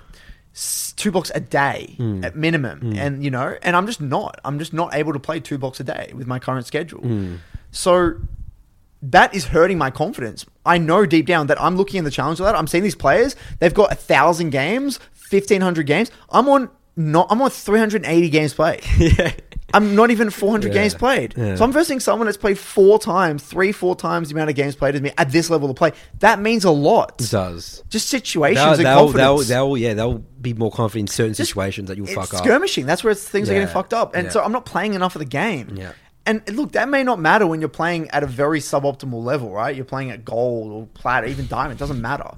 two blocks a day Hmm. at minimum, and you know, and I'm just not. I'm just not able to play two blocks a day with my current schedule. Hmm. So that is hurting my confidence. I know deep down that I'm looking in the challenge of that. I'm seeing these players; they've got a thousand games, fifteen hundred games. I'm on not. I'm on three hundred eighty games played. yeah. I'm not even 400 Yeah. games played. Yeah. So I'm versing someone that's played four times, three, four times the amount of games played as me at this level of play. That means a lot. It does. Just situations They'll, and they'll, confidence. they'll, they'll, yeah, they'll be more confident in certain Just- situations that you'll fuck up. skirmishing. That's where things are getting fucked up. And Yeah. so I'm not playing enough of the game. Yeah. And look, that may not matter when you're playing at a very suboptimal level, right? You're playing at gold or plat, or even diamond. It doesn't matter.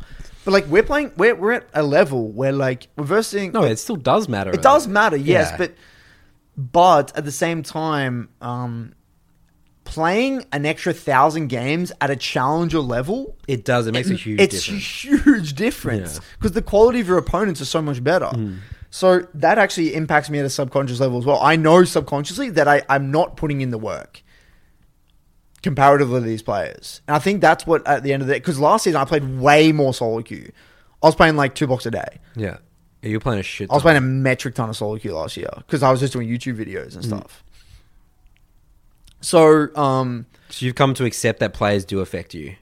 But like we're playing, we're, we're at a level where like we're. No, it still does matter. It does matter, yes, Yeah. but but at the same time, um, playing an extra thousand games at a challenger level, It does. It makes a huge difference. it's difference. huge difference Yeah. Because the quality of your opponents are so much better. So that actually impacts me at a subconscious level as well. I know subconsciously that I, I'm not putting in the work comparatively to these players, and I think that's what at the end of the day. Because last season I played way more solo queue. I was playing like two blocks a day. Yeah. Yeah, You're playing a shit. I was ton. playing a metric ton of solo queue last year because I was just doing YouTube videos Mm. and stuff. So, um, So you've come to accept that players do affect you.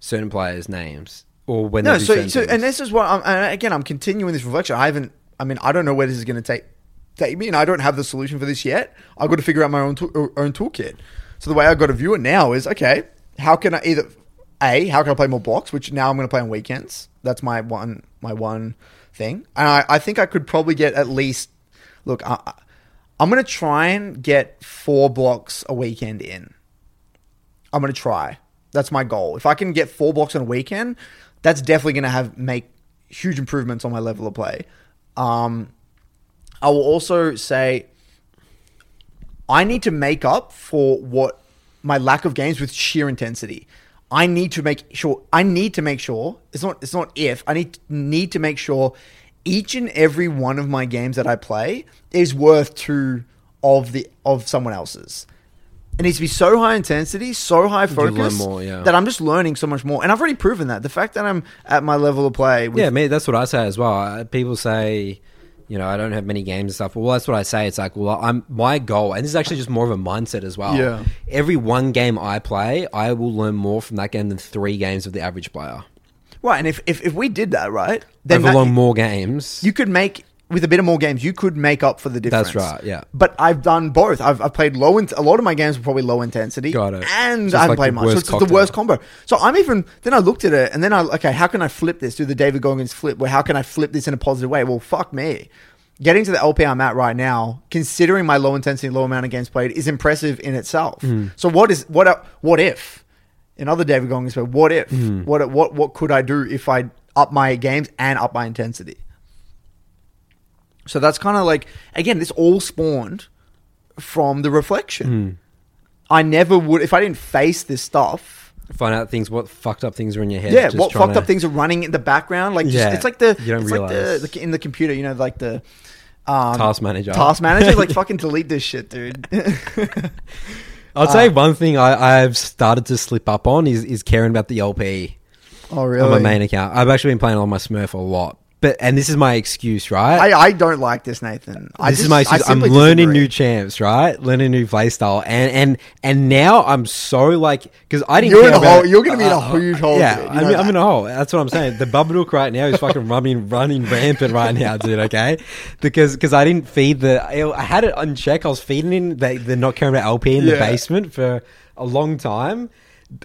Certain players' names. Or when no, they do so, so things. and this is what I'm, and again, I'm continuing this reflection. I haven't, I mean, I don't know where this is going to take take me, and I don't have the solution for this yet. I've got to figure out my own tool own toolkit. So the way I've got to view it now is okay. How can I either a how can I play more blocks, which now I'm going to play on weekends. That's my one my one thing, and I, I think I could probably get at least look. I- I'm going to try and get four blocks a weekend in. I'm going to try. That's my goal. If I can get four blocks on a weekend, that's definitely going to have make huge improvements on my level of play. Um, I will also say I need to make up for what my lack of games with sheer intensity. I need to make sure. I need to make sure. It's not. It's not if. I need need to make sure each and every one of my games that I play is worth two of the of someone else's. It needs to be so high intensity, so high focus more, yeah. that I'm just learning so much more. And I've already proven that. The fact that I'm at my level of play, with, Yeah, me, that's what I say as well. People say, you know, I don't have many games and stuff. Well, that's what I say. It's like, well, I'm my goal, and this is actually just more of a mindset as well. Yeah. Every one game I play, I will learn more from that game than three games of the average player. right. And if, if if we did that, right, then Over that- long more games, you could make with a bit of more games, you could make up for the difference. That's right, yeah. But I've done both. I've, I've played low. In, a lot of my games were probably low intensity. Got it. And I haven't like played much. So it's just the worst combo. So I'm even. Then I looked at it, and then I okay, how can I flip this? Do the David Goggins flip? Where how can I flip this in a positive way? Well, fuck me. Getting to the LP I'm at right now, considering my low intensity, low amount of games played, is impressive in itself. Hmm. So what is what? What if? In other David Goggins, but what if? Hmm. What what what could I do if I up my games and up my intensity? So that's kind of like again, this all spawned from the reflection. Hmm. I never would if I didn't face this stuff. find out things, what fucked up things are in your head. Yeah, what fucked to- up things are running in the background? Like, just, Yeah, it's like the you don't it's like the, the in the computer. You know, like the um, Task manager. Task manager, like fucking delete this shit, dude. I'll Uh, say one thing I, I've started to slip up on is, is caring about the LP oh really? on my main account. I've actually been playing on my Smurf a lot, but and this is my excuse, right? I, I don't like this, Nathan. I this just- is my excuse. I'm learning disagree. new champs, right? Learning new playstyle, and and and now I'm so like because I didn't. You're care in a hole. it. You're gonna be in a Uh, huge hole, Yeah. I mean, I'm in a hole. That's what I'm saying. The Babadook right now is fucking running, running rampant right now, dude. Okay, because because I didn't feed the. I had it unchecked. I was feeding in the, the not caring about LP in the basement for a long time.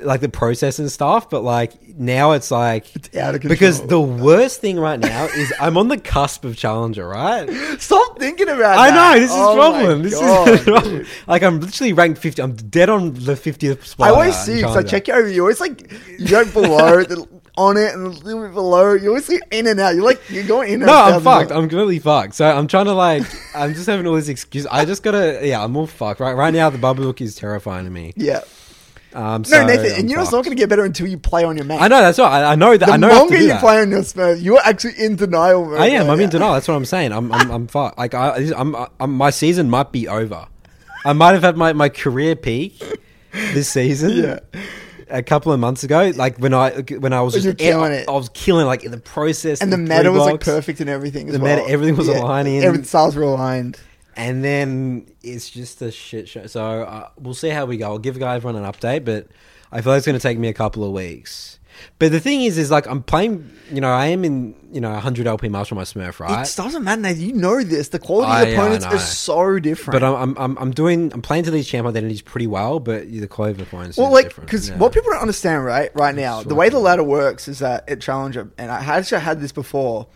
Like the process and stuff, but like now it's like It's out of because the worst thing right now is I'm on the cusp of challenger, right? Stop thinking about. It. I that. know this is Oh problem. This God, is problem. Like I'm literally ranked 50. I'm dead on the 50th spot. I always see because I check you over. You always like you go below. the, on it and a little bit below. You always see in and out. You're like you're going in. and No, I'm fucked. I'm completely fucked. So I'm trying to like, I'm just having all these excuses. I just gotta, yeah, I'm all fucked. Right, right now the Babadook is terrifying to me. yeah. Um, No, Nathan, I'm and you know it's fucked. not going to get better until you play on your Mac. I know that's right. I, I know that. The I know I have to longer you that. play on your Spurs, you're actually in denial mode. I am. right I'm in denial. That's what I'm saying. I'm, I'm, I'm fucked. Like I, I'm, I'm, my season might be over. I might have had my, my career peak this season. Yeah. A couple of months ago, like when I when I was You're just killing it. I was killing like in the process, And the meta was like perfect and everything. As The well. meta- everything was aligning. Everything stars were aligned. And then it's just a shit show. So uh, we'll see how we go. I'll give guys everyone an update, but I feel like it's going to take me a couple of weeks. But the thing is, is like I'm playing. You know, I am in you know 100 LP master on my Smurf, right? It doesn't matter. Nathan. You know this. The quality of yeah, I opponents know. is so different. But I'm, I'm I'm I'm doing I'm playing to these champ identities pretty well, but the quality of opponents. Well, like, because what people don't understand, right, right now, the way the ladder works is that at Challenger, and I actually had this before.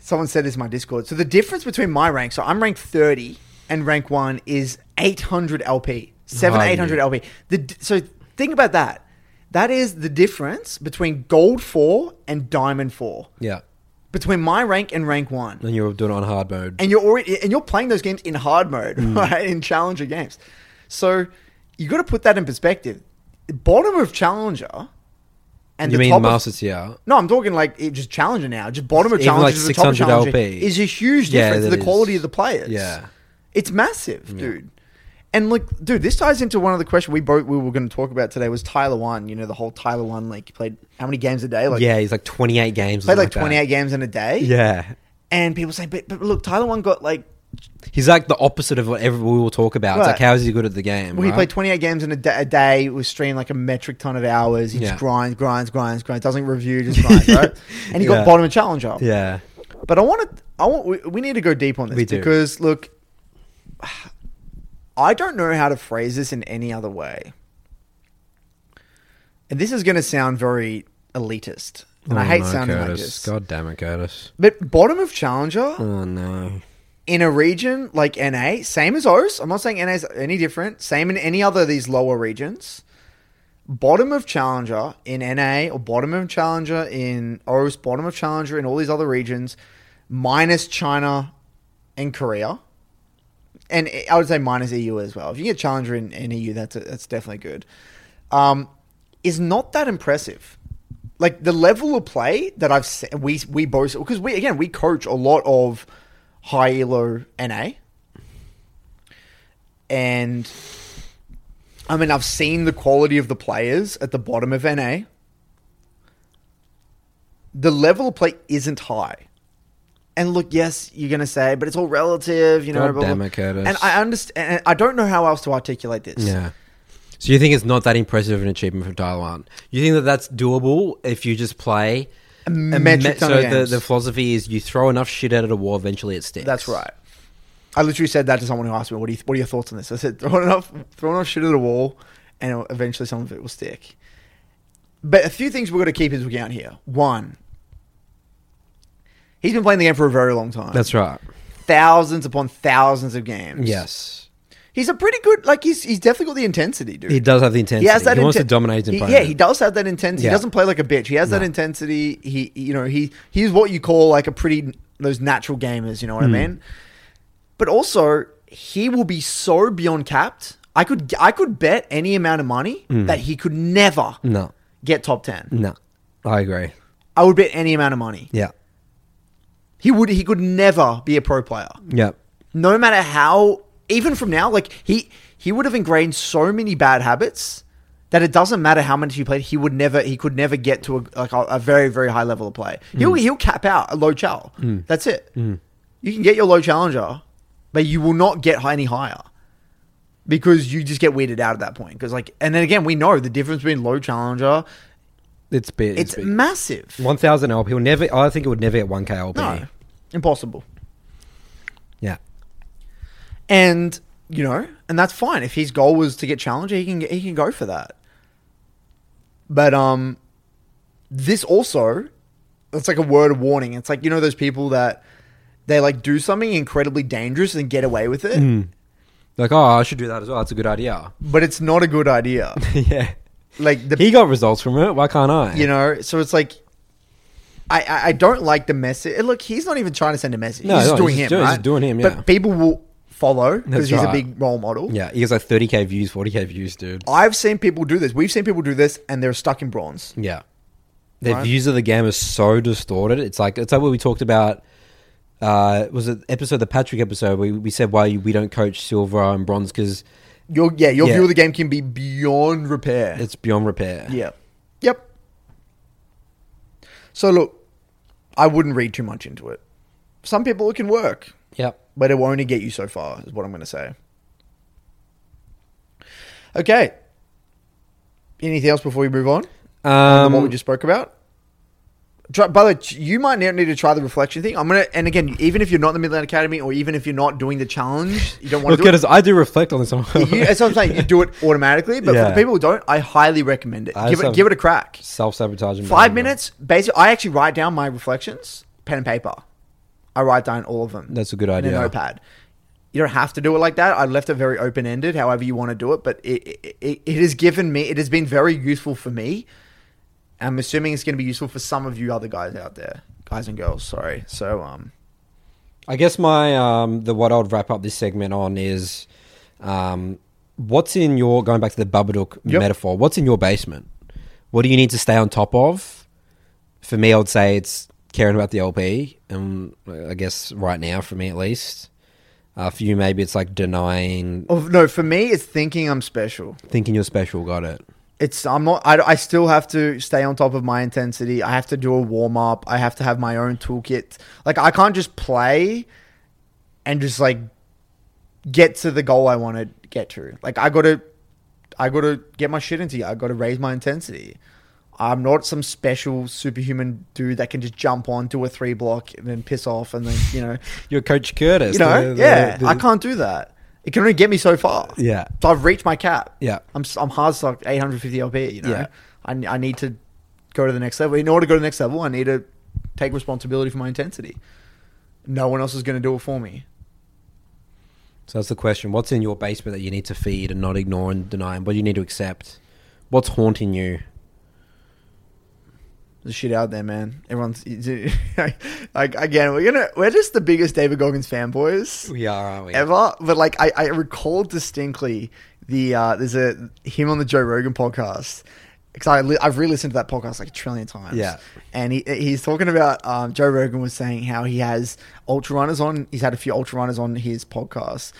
Someone said this in my Discord. So the difference between my rank, so I'm rank 30, and rank one is 800 LP, seven Oh, 800 yeah. LP. The so think about that. That is the difference between gold four and diamond four, yeah, between my rank and rank one and you're doing it on hard mode. and you're already and you're playing those games in hard mode, Mm. right? In challenger games. So you got to put that in perspective. Bottom of challenger, and you the mean top of- master tier? no, I'm talking like it just challenger now. Just bottom of Even challenger like to the top of 600 challenger LP. is a huge Yeah, difference in that the quality of the players. Yeah. it's massive, dude. And like, dude, this ties into one of the questions we both we were going to talk about today was Tyler One. You know, the whole Tyler One like he played how many games a day? Like yeah, he's like 28 games. or played like something 28 games in a day. Yeah, And people say, but, but look, Tyler One got like he's like the opposite of whatever we will talk about. It's Right. like how is he good at the game? Well, he right? played 28 games in a, da- a day. Was streamed like a metric ton of hours. He Yeah. just grinds, grinds, grinds, grinds. Doesn't review, just grinds, right? And he got bottom of challenger. Yeah, But I want to. I want. We, we need to go deep on this We do. because look, I don't know how to phrase this in any other way. And this is going to sound very elitist, and I Oh, hate sounding like this. God damn it, Curtis. But bottom of challenger Oh no. In a region like NA, same as O's. I'm not saying NA is any different. Same in any other of these lower regions. Bottom of challenger in NA or bottom of challenger in O's, bottom of challenger in all these other regions, minus China and Korea. And I would say minus EU as well. If you get challenger in, in EU, that's that's definitely good. Um, is not that impressive. Like the level of play that I've se- we we both because we again we coach a lot of high elo NA, and I mean I've seen the quality of the players at the bottom of NA. The level of play isn't high. And look, yes, you're gonna say, but it's all relative, you know. God blah, blah. damn it, Curtis. And I understand. And I don't know how else to articulate this. Yeah. So you think it's not that impressive of an achievement from Tyler One? You think that that's doable if you just play A metric ton so of the, games. the philosophy is you throw enough shit out at a wall, eventually it sticks. That's right. I literally said that to someone who asked me, "What do you, what are your thoughts on this?" I said, "Throw enough, throw enough shit at a wall, and it'll- eventually some of it will stick." But a few things we've got to keep into account here. One, he's been playing the game for a very long time. That's right. thousands upon thousands of games. Yes. He's a pretty good. Like he's he's definitely got the intensity, dude. He does have the intensity. He has that. He wants to dominate he- Yeah, he does have that intensity. Yeah. He doesn't play like a bitch. He has that intensity. He, you know, he he's what you call like a pretty those natural gamers. You know what Hmm. I mean? But also, he will be so beyond capped. I could I could bet any amount of money Hmm. that he could never No. get top ten. No. I agree. I would bet any amount of money. Yeah. He would. He could never be a pro player. Yeah. no matter how even from now like he he would have ingrained so many bad habits that it doesn't matter how much he played he would never he could never get to a, like a, a very very high level of play he'll mm. he'll cap out a low chal mm. that's it mm. you can get your low challenger but you will not get any higher because you just get weirded out at that point because like and then again we know the difference between low challenger It's big. it's big. massive 1,000 LP. Will never, I think it would never get 1K LP. no impossible Yeah. And you know, and that's fine. If his goal was to get challenger, he can he can go for that. But um, this also, it's like a word of warning. It's like you know those people that they like do something incredibly dangerous and get away with it, Like, oh, I should do that as well. That's a good idea. but it's not a good idea. yeah. like the He got results from it. Why can't I? you know. So it's like. I, I, don't like the message. Look, he's not even trying to send a message. No, he's just no, doing he's him, doing- he's right? just doing him, yeah. But people will follow because he's a right. big role model. Yeah, he has like 30k views, 40k views, dude. I've seen people do this. We've seen people do this, and they're stuck in bronze. Yeah. Their Right. views of the game are so distorted. It's like it's like what we talked about. Uh, was it episode the Patrick episode We we said why we don't coach silver and bronze because Your yeah, your Yeah. view of the game can be beyond repair. it's beyond repair. Yeah. Yep. So look, I wouldn't read too much into it. Some people it can work, Yep. but it will only get you so far, is what I'm going to say. Okay. Anything else before we move on? Um, what we just spoke about? Try, by the way, you might need to try the reflection thing. I'm gonna, and again, even if you're not in the Midland Academy, or even if you're not doing the challenge, you don't want look to do at it. us. I do reflect on this. one. You, that's what I'm saying. You do it automatically, but for the people who don't, I highly recommend it. I Give it, give it a crack. Self sabotaging. Five minutes. Basically, I actually write down my reflections, pen and paper. I write down all of them. That's a good in idea. a notepad. You don't have to do it like that. I left it very open ended, however you want to do it. But it, it, it, it has given me, it has been very useful for me. I'm assuming it's going to be useful for some of you other guys out there, guys and girls. Sorry. So, um, I guess my um the what I would wrap up this segment on is um what's in your going back to the Babadook Yep. metaphor. What's in your basement? What do you need to stay on top of? For me, I would say it's caring about the LP, and I guess right now, for me at least. Uh, for you, maybe it's like denying, oh, no, for me, it's thinking I'm special. thinking you're special. Got it? It's I'm not. I, I still have to stay on top of my intensity. I have to do a warm up. I have to have my own toolkit. Like I can't just play and just like get to the goal I want to get to. Like I got to, I got to get my shit into. You. I got to raise my intensity. I'm not some special superhuman dude that can just jump on, do a three block, and then piss off, and then you know, You're Coach Curtis. you know, the- the- yeah. the- I can't do that. It can only get me so far. Yeah. So I've reached my cap. Yeah. I'm I'm hard stuck 850 LP. You know, Yeah. I, I need to go to the next level. In order to go to the next level, I need to take responsibility for my intensity. No one else is going to do it for me. So that's the question. What's in your basement that you need to feed and not ignore and deny? And what do you need to accept? What's haunting you? There's shit out there, man. Everyone's like again. We're gonna we're just the biggest David Goggins fanboys We are, aren't we? ever. But like I, I recall distinctly the uh, there's a him on the Joe Rogan podcast because I li- I've re-listened to that podcast like a trillion times. Yeah. and he he's talking about um, Joe Rogan was saying how he has ultra runners on. He's had a few ultra runners on his podcast,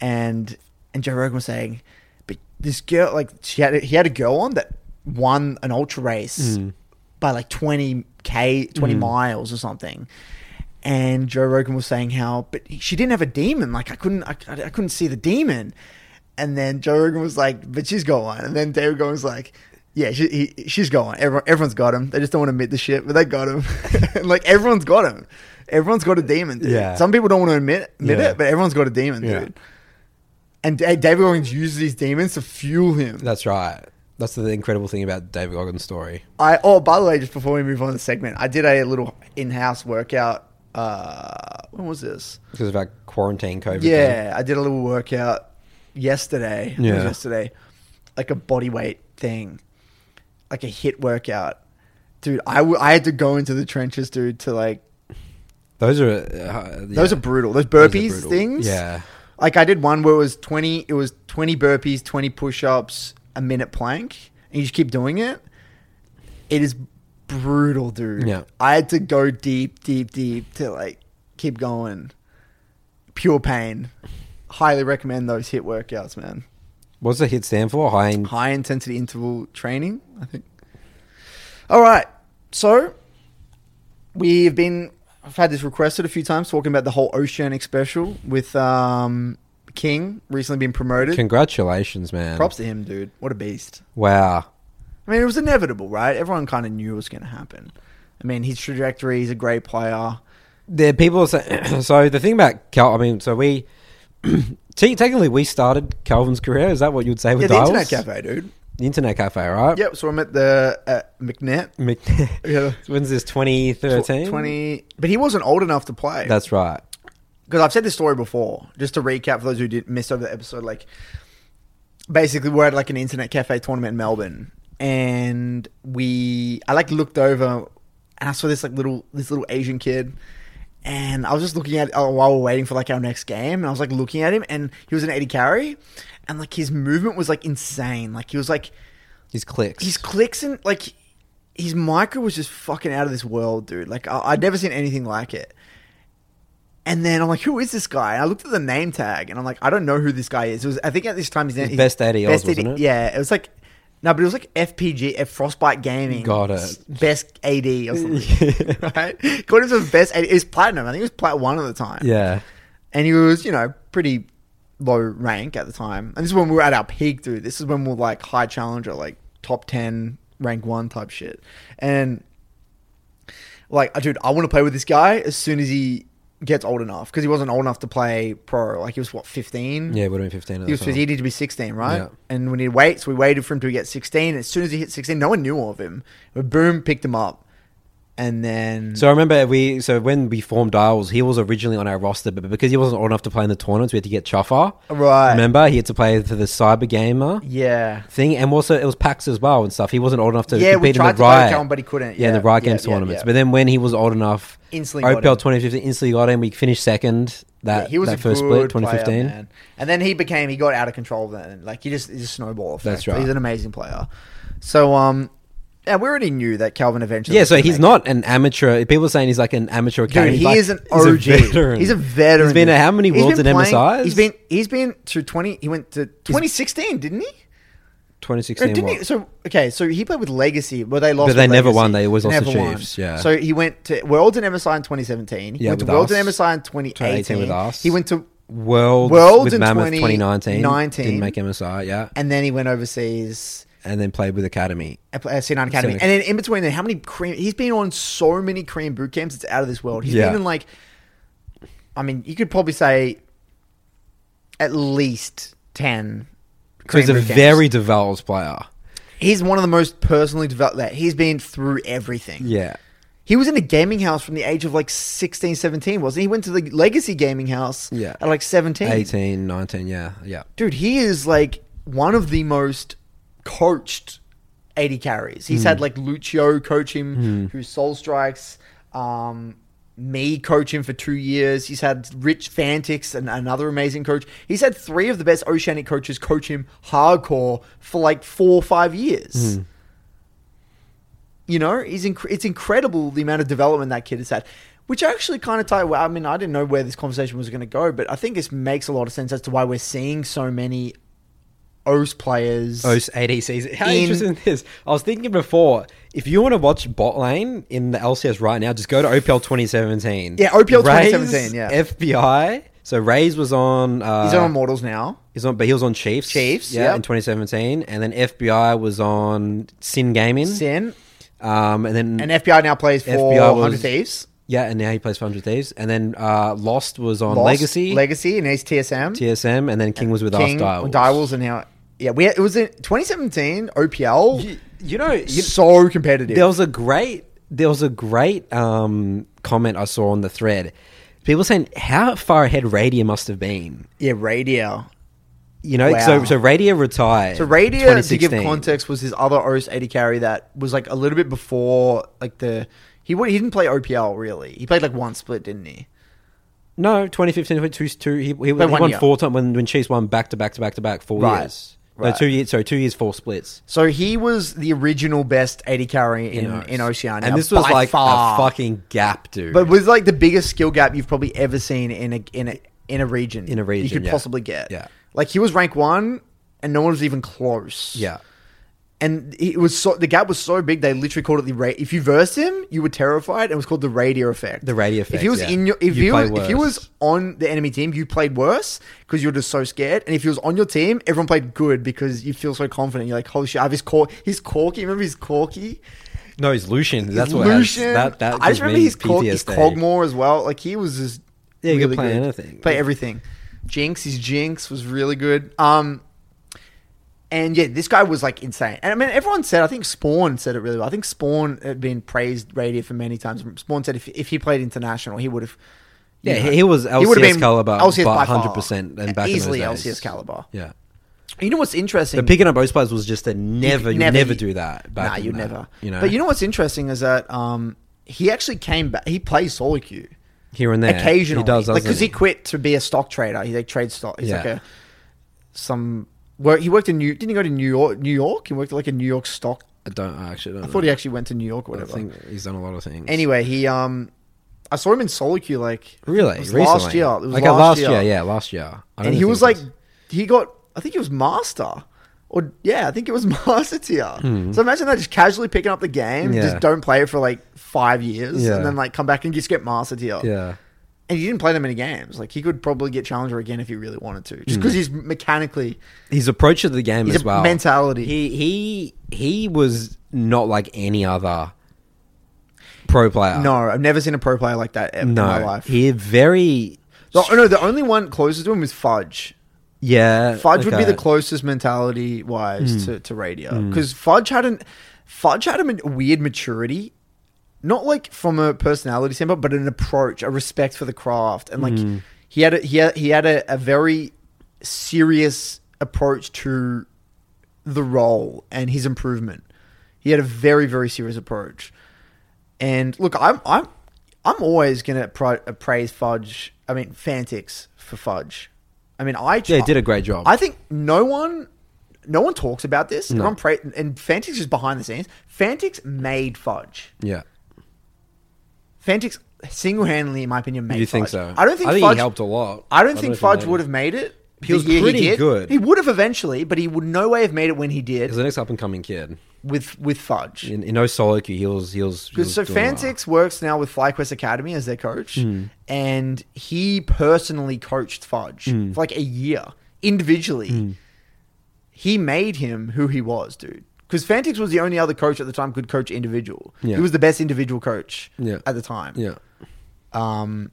and and Joe Rogan was saying, but this girl like she had he had a girl on that won an ultra race Mm. By like twenty k twenty Mm. miles or something. And Joe Rogan was saying how, but she didn't have a demon. Like I couldn't, I, I couldn't see the demon. And then Joe Rogan was like, but she's got one. And then David Goggins was like, yeah, she, he, she's got one. Everyone, everyone's got him. They just don't want to admit the shit, but they got him. like everyone's got him. Everyone's got a demon. Dude. Yeah. Some people don't want to admit admit Yeah. it, but everyone's got a demon, Yeah. dude. And David Goggins uses these demons to fuel him. That's right. That's the incredible thing about David Goggins' story. I oh by the way, just before we move on to the segment, I did a little in-house workout. Uh, when was this? Because of our quarantine COVID. Yeah, I did a little workout yesterday. Yeah. yesterday, like a body weight thing, like a HIIT workout. Dude, I, w- I had to go into the trenches, dude, to like Those are uh, those are brutal. Those Those burpees brutal. things. Yeah. Like I did one where it was twenty. It was twenty burpees, twenty push-ups, a minute plank, and you just keep doing it. It is brutal, dude. Yeah. I had to go deep, deep, deep to like keep going. Pure pain. Highly recommend those HIIT workouts, man. What's the HIIT stand for? High. In- High intensity interval training, I think. All right. So we've been I've had this requested a few times talking about the whole Oceanic special with um King recently been promoted. Congratulations, man. Props to him, dude. What a beast. Wow. I mean, it was inevitable, right? Everyone kind of knew it was going to happen. I mean, his trajectory, he's a great player. There, people say. so the thing about Cal, I mean, so we. te- technically, we started Calvin's career. Is that what you'd say with Yeah, the Dials? Internet Cafe, dude. The Internet Cafe, right? Yep, so I'm at the at McNet. Mc- Yeah. When's this? 2013? 20, but he wasn't old enough to play. That's right. Because I've said this story before. Just to recap for those who did miss over the episode, like basically we're at like an internet cafe tournament in Melbourne. and we I like looked over and I saw this like little this little Asian kid. And I was just looking at oh, while we we're waiting for like our next game, and I was like looking at him, and he was an AD carry, and like his movement was like insane. Like he was like His clicks. his clicks and like his micro was just fucking out of this world, dude. Like I, I'd never seen anything like it. And then I'm like, who is this guy? And I looked at the name tag, and I'm like, I don't know who this guy is. It was I think at this time his name His best 80 Oz, wasn't it? Yeah, it was like no, but it was like FPG, uh, Frostbite Gaming. Got it. Best AD or something, right? Called him the best AD. It was platinum. I think it was plat one at the time yeah. and he was, you know, pretty low rank at the time. And this is when we were at our peak, dude. This is when we are like high challenger, like top ten, rank one type shit. And like, dude, I want to play with this guy as soon as he gets old enough because he wasn't old enough to play pro. Like he was what fifteen. Yeah, would have been 15 at He was the time. he needed to be 16, right? Yeah. And we needed to wait, so we waited for him to get 16. As soon as he hit 16, no one knew of him. But boom, picked him up. And then So I remember we so when we formed Dials, he was originally on our roster, but because he wasn't old enough to play in the tournaments, we had to get Chuffer. Right. Remember, he had to play for the Cyber Gamer yeah. thing, and also it was PAX as well and stuff. He wasn't old enough to Yeah, we compete in tried the to play with Riot. Callum, but he couldn't. Yeah, the Riot Games tournaments. But then when he was old enough, Instantly got OPL him. 2015 instantly got him. We finished second that Yeah, he was that a first good split player, 2015. man. and then he became he got out of control. Then like he just he's a snowball. Effect. That's right. He's an amazing player. So um, yeah, we already knew that Calvin eventually. yeah, was so gonna he's make not an amateur. People are saying he's like an amateur Dude, academy. he Like, is an he's a OG. veteran. He's a veteran. He's been at how many He's worlds been at playing- MSIs? He's been he's been to twenty. He went to 2016, didn't he? Or 2016. didn't he? So okay, so he played with Legacy, but they lost. But they with never Legacy. won. They always lost to Never won. Chiefs, yeah. So he went to Worlds and MSI in 2017. He Yeah, went to with Worlds us. and MSI in 2018. 2018 with us. He went to Worlds, Worlds with in Mammoth 2019. 2019. Didn't make MSI, yeah. and then he went overseas. And then played with Academy. at uh, C9 Academy. And then in between there, how many Korean? He's been on so many Korean boot camps. It's out of this world. He's Yeah. been in like, I mean, you could probably say at least ten. So he's a very developed player. He's one of the most personally developed. That he's been through everything. Yeah. He was in a gaming house from the age of like 16, 17, wasn't he? He went to the Legacy gaming house Yeah. at like 17. 18, 19, yeah. Yeah. Dude, he is like one of the most coached AD carries. He's Hmm. had like Lucio coach him, who soul strikes. Um, me coach him for two years. He's had Rich Fantix, and another amazing coach. He's had three of the best Oceanic coaches coach him hardcore for like four or five years. Hmm. You know, he's inc- it's incredible the amount of development that kid has had. Which actually kind of tie. Well, I mean, I didn't know where this conversation was going to go, but I think this makes a lot of sense as to why we're seeing so many OS players. OS ADCs. How In- interesting is this? I was thinking before, if you want to watch bot lane in the LCS right now, just go to OPL 2017. Yeah, OPL Raes, 2017, yeah. FBI. So Raes was on. Uh, He's on Immortals now. He's on, but he was on Chiefs. Chiefs, yeah, yep. in 2017, and then FBI was on Sin Gaming. Sin. Um, and then And FBI now plays for FBI was- 100 Thieves. yeah, and now he plays for Hundred Thieves. And then uh, Lost was on Lost, Legacy, Legacy, and he's TSM. TSM, and then King was with King, us. Dials. Direwolves, and now. Yeah, we it was in 2017 OPL. You, you know, you, so competitive. there was a great there was a great um, comment I saw on the thread. People saying how far ahead Radio must have been. yeah, Radio. You know, Wow. so so Radio retired. So Radio, to give context, was his other OS AD carry that was like a little bit before like the he he didn't play OPL really. He played like one split, didn't he? No, 2015, two, two, he, he, he won year. four times when, when Chiefs won back to back to back to back four Right, years. Right. No, two years. Sorry, two years, four splits. So he was the original best AD carry in O's. in Oceania, and this was by like far. a fucking gap, dude. But was like the biggest skill gap you've probably ever seen in a in a in a region. In a region, you could yeah. possibly get. Yeah. like he was rank one, and no one was even close. yeah, and it was so the gap was so big they literally called it the ra- if you versed him you were terrified. And it was called the radio effect. The radio effect If he was yeah. in your if You you play was, if he was on the enemy team, you played worse because you're just so scared. And if he was on your team, everyone played good because you feel so confident. You're like, holy shit, I have his cor- his Corki. Remember his Corki? no, he's Lucian. That's His what Lucian. That, that I just remember me his, cog- his Kog'Maw as well. Like he was just Yeah, you could really play good. anything. Play everything. Jinx, his Jinx was really good. Um, and yeah, this guy was like insane. And I mean, everyone said. I think Spawn said it really well. I think Spawn had been praised radio for many times. Spawn said if if he played international, he would have. Yeah, know, he was he would've LCS caliber, LCS by 100% and back in easily days. LCS caliber. Yeah. You know what's interesting? The picking up those players was just a never, you never- never do that. back nah, that, never. You know, But you know what's interesting is that um, he actually came back. He plays solo queue here and there, occasionally, he does, like doesn't because he quit to be a stock trader. He like trades stock. He's like a some work. He worked in New. Didn't he go to New York? New York. He worked at like a New York stock. I don't. I actually don't. I know. thought he actually went to New York or I whatever. think he's done a lot of things. Anyway, he um, I saw him in solo queue like really, it was recently, last year. It was okay, last, year. year. yeah, last year. And he was like, he got. I think he was master. Or yeah, I think it was master tier. So imagine that just casually picking up the game, Hmm. Yeah. just don't play it for like five years, Yeah. and then like come back and just get master tier. yeah, And he didn't play that many games. Like he could probably get challenger again if he really wanted to, Hmm. just because he's mechanically his approach to the game as well. mentality. He he he was not like any other pro player. no. I've never seen a pro player like that in my life. he very The- oh, no, the only one closest to him was Fudge. yeah. Fudge would be the closest mentality wise to, to Radio because Fudge had an Fudge had a weird maturity, not like from a personality standpoint, but an approach, a respect for the craft, and like mm. he had a, he had, he had a, a very serious approach to the role and his improvement. He had a very very serious approach, and look, I'm I'm I'm always gonna pra- praise Fudge. I mean, Fantix for Fudge. I mean, I Yeah, did a great job. I think no one, no one talks about this. No. Everyone pra- and Fantix is behind the scenes. Fantix made Fudge. yeah. Fantix single-handedly, in my opinion, made. You think so? I don't think. I think Fudge, he helped a lot. I don't know think if he Fudge would have made it. He was pretty did. good. He would have eventually, but he would no way have made it when he did He's the next up and coming kid. with with Fudge. In, in no solo queue, he was he was. he was so doing well. Works now with FlyQuest Academy as their coach, Hmm. and he personally coached Fudge Hmm. for like a year individually. He made him who he was, dude. Because Fantix was the only other coach at the time could coach individual. Yeah. He was the best individual coach Yeah. at the time. Yeah, Um,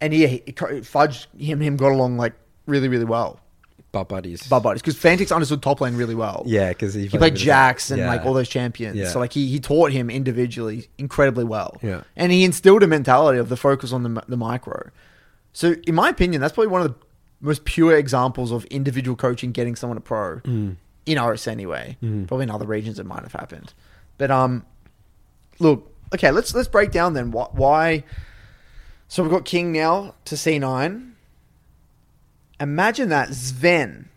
and yeah, he, Fudge him him got along like really really well, butt buddies. bud buddies. Because Fantix understood top lane really well. Yeah, because he, He played Jax and yeah. like all those champions. Yeah. So like he, he taught him individually incredibly well. Yeah. And he instilled a mentality of the focus on the, the micro. So in my opinion, that's probably one of the most pure examples of individual coaching getting someone a pro Mm. In RS anyway. Probably in other regions it might have happened. But um, look, okay, let's let's break down then why. why so we've got King now to C9. Imagine that Sven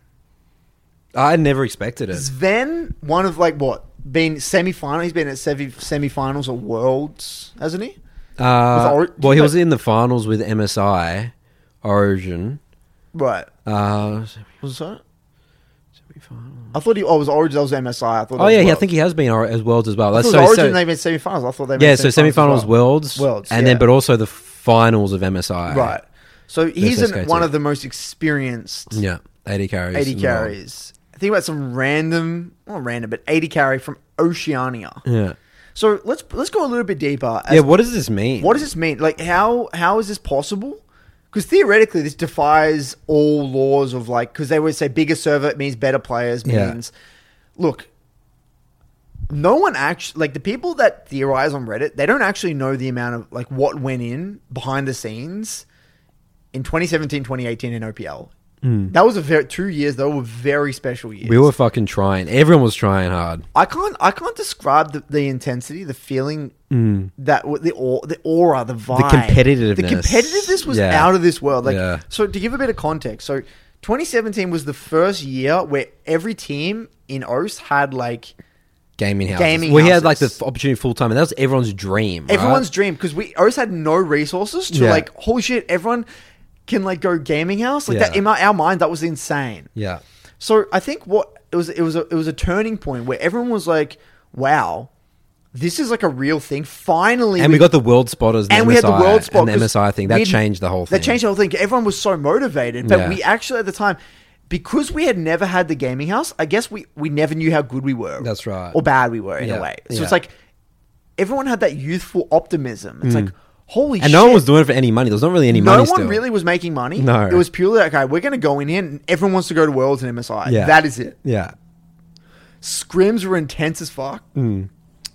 I never expected it. Sven, one of like what been semi final. He's been at semi semi-finals or worlds, hasn't he? Uh, Ori- well, he was in the finals with MSI Origen. Right. Uh, Was that? I thought he. Oh, it was Origen. That was MSI. I thought. Oh yeah, yeah, I think he has been or- as worlds as well. That's so, Origen. so- they made semi-finals. I thought they. Made yeah, so semi-finals well. worlds, Worlds, and yeah. then but also the finals of MSI. Right. So he's SKT. one of the most experienced Yeah, eighty carries. 80 in the world. carries. Think about some random, not random, but 80 carry from Oceania. Yeah. So let's let's go a little bit deeper. as Yeah. What does this mean? What does this mean? Like, how how is this possible? Because theoretically, this defies all laws of like. Because they would say bigger server means better players Yeah. means. Look, no one actually like the people that theorize on Reddit. They don't actually know the amount of like what went in behind the scenes in 2017, 2018 in OPL. Mm. That was a very two years. They were very special years. We were fucking trying. Everyone was trying hard. I can't. I can't describe the, the intensity, the feeling mm. that the au- the aura, the vibe, the competitiveness. The competitiveness was Yeah. out of this world. Like, Yeah. so to give a bit of context, so 2017 was the first year where every team in OS had like Gaming houses. Gaming we had like the opportunity full time, and that was everyone's dream. right? everyone's dream because we OS had no resources to Yeah. like holy shit, everyone can like go gaming house like that. In my, our mind, that was insane. Yeah. So I think what it was it was a, it was a turning point where everyone was like, "Wow, this is like a real thing." Finally, And we got the world spotters, and we had the MSI, world spot and the 'cause MSI thing. That we'd- changed the whole thing. That changed the whole thing. Everyone was so motivated, but Yeah. we actually at the time. Because we had never had the gaming house, I guess we, we never knew how good we were. That's right. Or bad we were in Yeah, a way. So yeah. it's like everyone had that youthful optimism. It's mm. like, holy Mm. and shit. no one was doing it for any money. There was not really any no money. No one still. really was making money. No. It was purely like, okay, we're going to go in here and everyone wants to go to Worlds and MSI. Yeah. That is it. Yeah. Scrims were intense as fuck. Mm.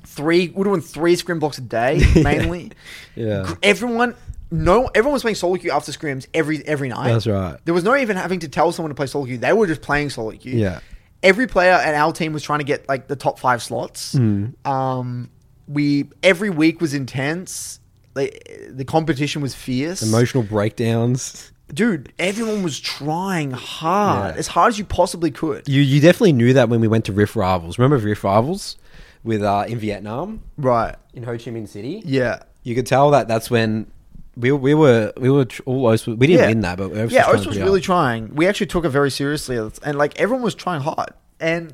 Three, we're doing three scrim blocks a day, mainly. Yeah. Everyone, no, everyone was playing solo queue after scrims every every night. That's right. There was no even having to tell someone to play solo queue. They were just playing solo queue. Yeah. Every player at our team was trying to get like the top five slots. Hmm. Um, we every week was intense. Like, the competition was fierce. Emotional breakdowns. Dude, everyone was trying hard, Yeah. as hard as you possibly could. You you definitely knew that when we went to Rift Rivals. Remember Rift Rivals with uh, in Vietnam Right. in Ho Chi Minh City? Yeah. You could tell that that's when we we were we were tr- all Oast- we didn't win that, but Oast yeah, trying Oast was really trying. We actually took it very seriously, and like everyone was trying hard. And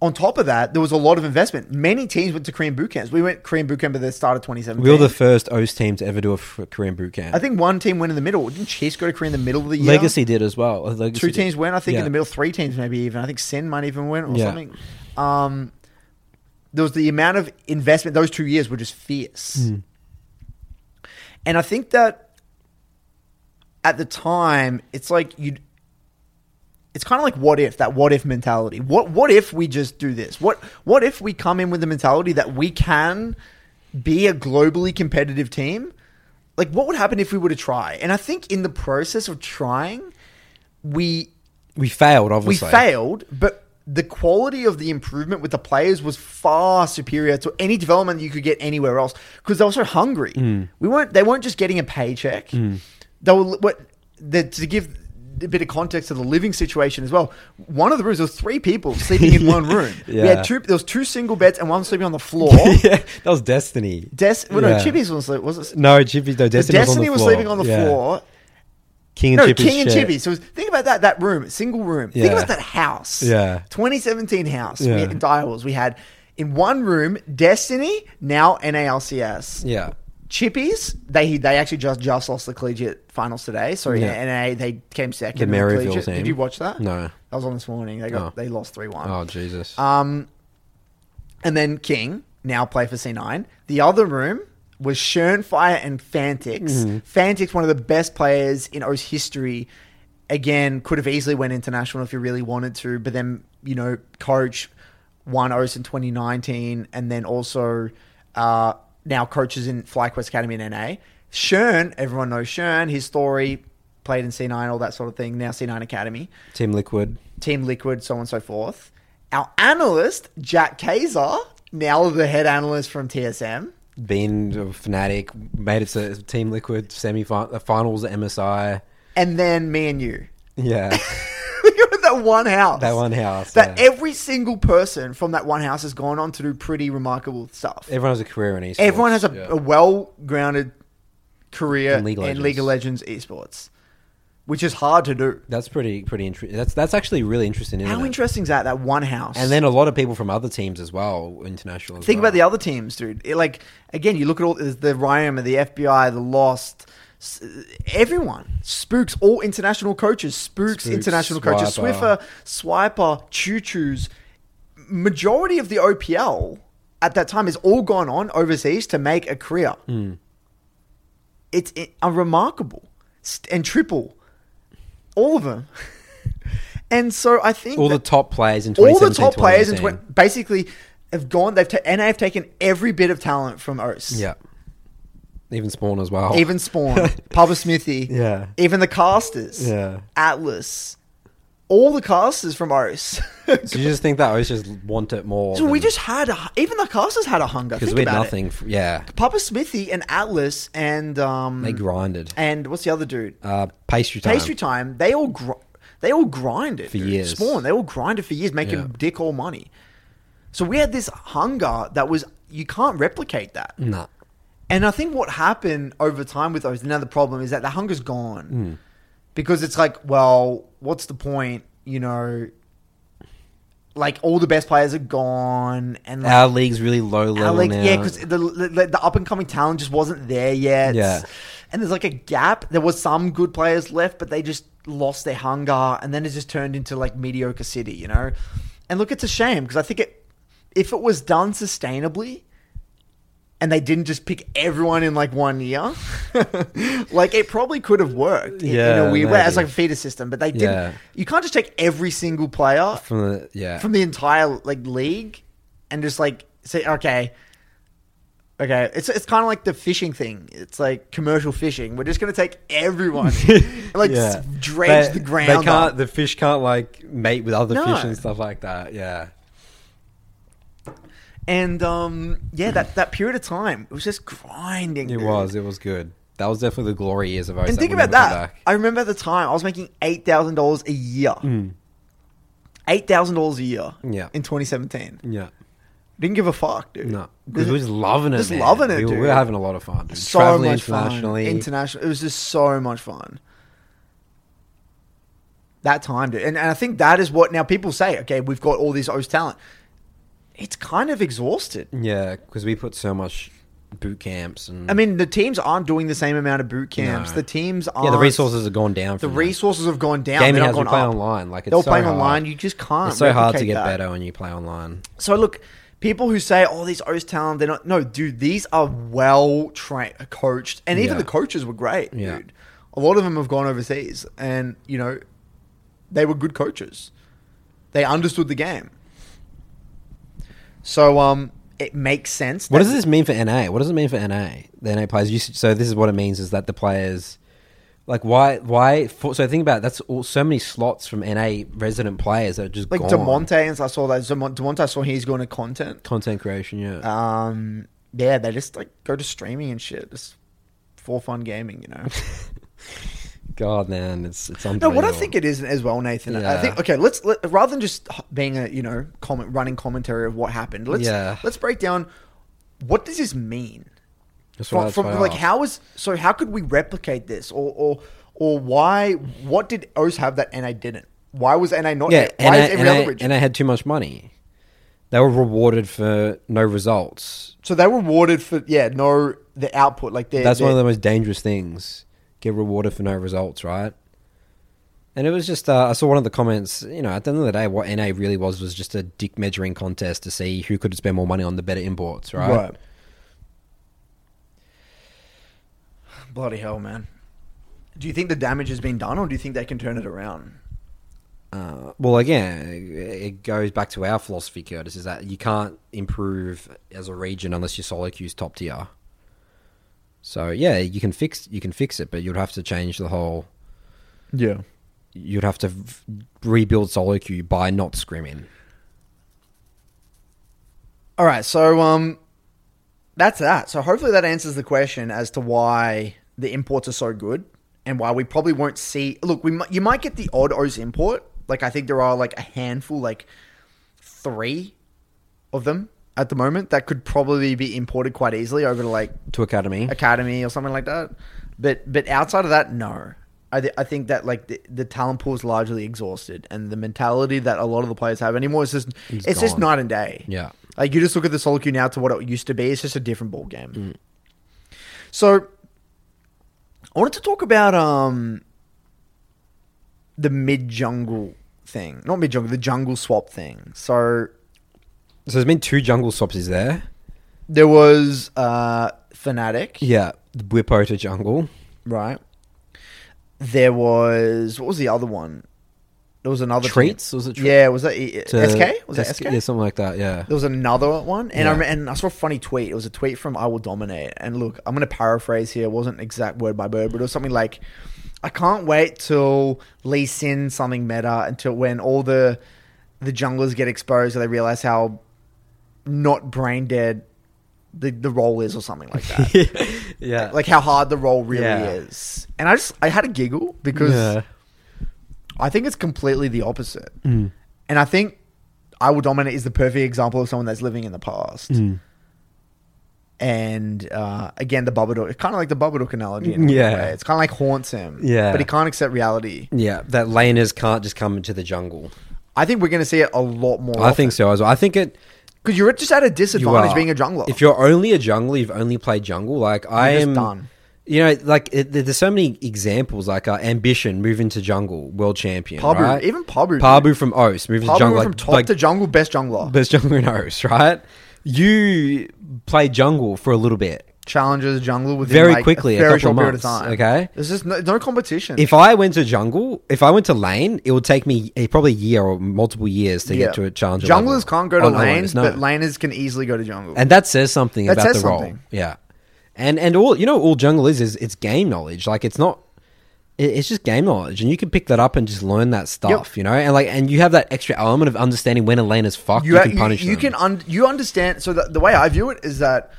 on top of that, there was a lot of investment. Many teams went to Korean boot camps. We went Korean boot camp at the start of 2017. We were the first O's team to ever do a Korean boot camp. I think one team went in the middle. Didn't Chase go to Korea in the middle of the year? Legacy did as well. Uh, Legacy Two did. teams went. I think Yeah. in the middle, three teams maybe even. I think Sen might even win or Yeah. something. Um, there was the amount of investment. Those two years were just fierce. Hmm. And I think that at the time, it's like you. It's kind of like what if that what if mentality. What what if we just do this? What what if we come in with the mentality that we can be a globally competitive team? Like what would happen if we were to try? And I think in the process of trying, we We failed, obviously. we failed, but the quality of the improvement with the players was far superior to any development you could get anywhere else because they were so hungry. Mm. We weren't. They weren't just getting a paycheck. They were what the, to give a bit of context to the living situation as well. One of the rooms there was three people sleeping in one room. We had two. There was two single beds and one sleeping on the floor. yeah, that was Destiny. Des, well, no, Yeah. Chippies was sleeping. Was it? No, Chippy. No, Destiny, Destiny, was, was, sleeping on the Yeah. floor. King and No, Chippy's King and. Chippy. So think about that that room, single room. Think about that house. Yeah. 2017 house. Yeah. We had, Direwolves, we had in one room Destiny, now NALCS. Yeah. Chippies, they they actually just just lost the collegiate finals today. So Yeah. NA they came second. The in Maryville collegiate. team. Did you watch that? No. that was on this morning. They got Oh. they lost three one. Oh Jesus. Um, and then King now play for C9. The other room was Shernfire and Fantix. Mm-hmm. Fantix, one of the best players in O's history. Again, could have easily went international if he really wanted to, but then you know, coach won O's in 2019, and then also uh, now coaches in FlyQuest Academy in NA. Shern, everyone knows Shern. His story played in C9, all that sort of thing. Now C9 Academy. Team Liquid. Team Liquid, so on and so forth. Our analyst, Jack Kaiser, now the head analyst from TSM. Been a fanatic. Made it to Team Liquid semi uh, finals at MSI. And then me and you. Yeah. Look that one house. That one house, That yeah. every single person from that one house has gone on to do pretty remarkable stuff. Everyone has a career in esports. Everyone has a, Yeah. a well grounded career In League of in League of Legends esports, which is hard to do. That's pretty pretty interesting. That's that's actually really interesting. Isn't How it? interesting is that? That one house. And then a lot of people from other teams as well, international. As Think well. about the other teams, dude. It, like again, you look at all the Ryan, the FBI, the Lost, s- everyone. Spooks, all international coaches. Spooks, Spooks, international coaches. Swiffer, Swiper, Choo Choo's. Majority of the OPL at that time has all gone on overseas to make a career. Hmm. It's it, uh, remarkable. And triple, all of them. and so I think all the top players in all the top players in 2018. twen- basically have gone. They've ta- NA have taken every bit of talent from OS. Yeah. Even Spawn as well. Even Spawn, Papa Smithy, Yeah. even the casters, Yeah. Atlas, all the casters from OS. So you just think that I just want it more. so we just had a, even the casters had a hunger. because we had about nothing. f- yeah, Papa Smithy and Atlas and um they grinded. and what's the other dude? Uh, pastry time. Pastry time. They all gr- they all grinded For dude. years. Spawn. They all grinded for years, making Yeah. dick all money. So we had this hunger that was you can't replicate that. Nah. And I think what happened over time with those, another problem is that the hunger's gone. Hmm. Because it's like, well, what's the point? You know, like all the best players are gone, and like, Our league's really low level league- now. yeah, because the, the, the up and coming talent just wasn't there yet. Yeah. and there's like a gap. There was some good players left, but they just lost their hunger, and then it just turned into like mediocre city, you know. And look, it's a shame because I think it, if it was done sustainably, and they didn't just pick everyone in like one year, like it probably could have worked in, in Yeah, a weird way as like a feeder system. But they didn't. Yeah. You can't just take every single player from the yeah from the entire like league and just like say okay Okay, it's it's kind of like the fishing thing. It's like commercial fishing. We're just gonna take everyone, and, like s- dredge They- the ground. They can't. The fish can't like mate with other No. fish and stuff like that. Yeah. And um, yeah, that that period of time it was just grinding. It dude. was. It was good. That was definitely the glory years of OSAP. And think about that. I remember at the time I was making eight thousand dollars a year. Mm. Eight thousand dollars a year. Yeah. In 2017, Yeah. didn't give a fuck, dude. No, because we were just loving it. Just man. loving it, We, were- we were having a lot of fun. Dude. so Traveling much fun. International. It was just so much fun. That time, dude. And, and I think that is what now people say. Okay, we've got all this O's talent. It's kind of exhausted. yeah, because we put so much boot camps and I mean, the teams aren't doing the same amount of boot camps. No. The teams aren't. yeah, the resources have gone down. The that. resources have gone down. gaming They're has not gone play up. online. Like it's They're so playing hard. online. You just can't. It's so hard to get that. better when you play online. So look, people who say, "Oh, these O's talent," they're not. No, dude, these are well trained, uh, coached, and even Yeah. the coaches were great, Yeah. dude. A lot of them have gone overseas, and you know, they were good coaches. They understood the game. So, um, it makes sense. What does this mean for NA? What does it mean for NA? The NA players. You, so this is what it means: is that the players, like, why, why? For, so think about it, that's all, so many slots from NA resident players that are just Like gone. Damonte, and I saw that Demont- Damonte I saw he's going to content. content creation. Yeah, Um, yeah, they just like go to streaming and shit, just for fun gaming, you know. God, man, it's it's unbelievable. No, what I think it is as well, Nathan. I think okay, let's let, rather than just being a you know comment running commentary of what happened. Let's Yeah. let's break down what does this mean That's from, from like asked. how is so how could we replicate this or or or why what did O's have that NA didn't? Why was NA not? Yeah, why NA, is every NA, region? NA had too much money. They were rewarded for no results. so they were rewarded for yeah no the output like That's one of the most dangerous things. Get rewarded for no results, right? And it was just, uh, I saw one of the comments, you know, at the end of the day, what NA really was was just a dick measuring contest to see who could spend more money on the better imports, right? right. Bloody hell, man! Do you think the damage has been done, or do you think they can turn it around? Uh, well, again, it goes back to our philosophy, Curtis, is that you can't improve as a region unless your solo queue's top tier. So yeah, you can fix you can fix it, but you'd have to change the whole. Yeah. You'd have to v- rebuild solo queue by not scrimming. All right, so um, that's that. So hopefully that answers the question as to why the imports are so good and why we probably won't see. Look, we might, you might get the odd O's import. Like I think there are like a handful, like three of them at the moment that could probably be imported quite easily over to like To academy, academy or something like that. But but outside of that, no. I, th- I think that like the, the talent pool is largely exhausted, and the mentality that a lot of the players have anymore is just It's it's, just gone. night and day. yeah. Like you just look at the solo queue now to what it used to be. It's just a different ball game. So I wanted to talk about um the mid jungle thing, not mid jungle, the jungle swap thing. So So there's been two jungle swaps, is there? there was uh Fnatic, Yeah, the Bwipo to jungle. right? There was what was the other one? There was another Treats? Was it Yeah, was that E- To- SK? Was that SK? Yeah, something like that. Yeah. There was another one, and I Yeah. rem- and I saw a funny tweet. It was a tweet from I Will Dominate. And look, I'm going to paraphrase here. It wasn't exact word by word, but it was something like, "I can't wait till Lee Sin something meta until when all the the junglers get exposed and they realize how not brain dead the the role is, or something like that. yeah. like how hard the role really Yeah. is." And I just I had a giggle because yeah. I think it's completely the opposite. Mm. And I think I Will Dominate is the perfect example of someone that's living in the past. Mm. And uh, again, the Babadook, it's kind of like the Babadook analogy. In Yeah. way. It's kind of like haunts him. Yeah. But he can't accept reality. Yeah, that laners can't just come into the jungle. I think we're going to see it a lot more. I think so as well. I think it. Because you're just at a disadvantage being a jungler. If you're only a jungler, you've only played jungle. Like I just am done. You know, like it, there's so many examples. Like uh, ambition, move into jungle, world champion. Pabu, right? even Pabu. Pabu from OS, move into Pabu jungle. went from like, top like to jungle, best jungler. best jungler in OS, right? You played jungle for a little bit. Challenges jungle within Very like, quickly, a very short period of time. okay? there's just no, no competition. If I went to jungle, if I went to lane, it would take me a, probably a year or multiple years to get to a challenger. Junglers can't go to oh, on lanes, no. but laners can easily go to jungle. and that says something That about says the role. something. Yeah, and and all you know, all jungle is is it's game knowledge. Like it's not. It's just game knowledge, and you can pick that up and just learn that stuff, you know. And like, and you have that extra element of understanding when a lane is fucked. You, you, can punish you, can un- you understand. So the, the way I view it is that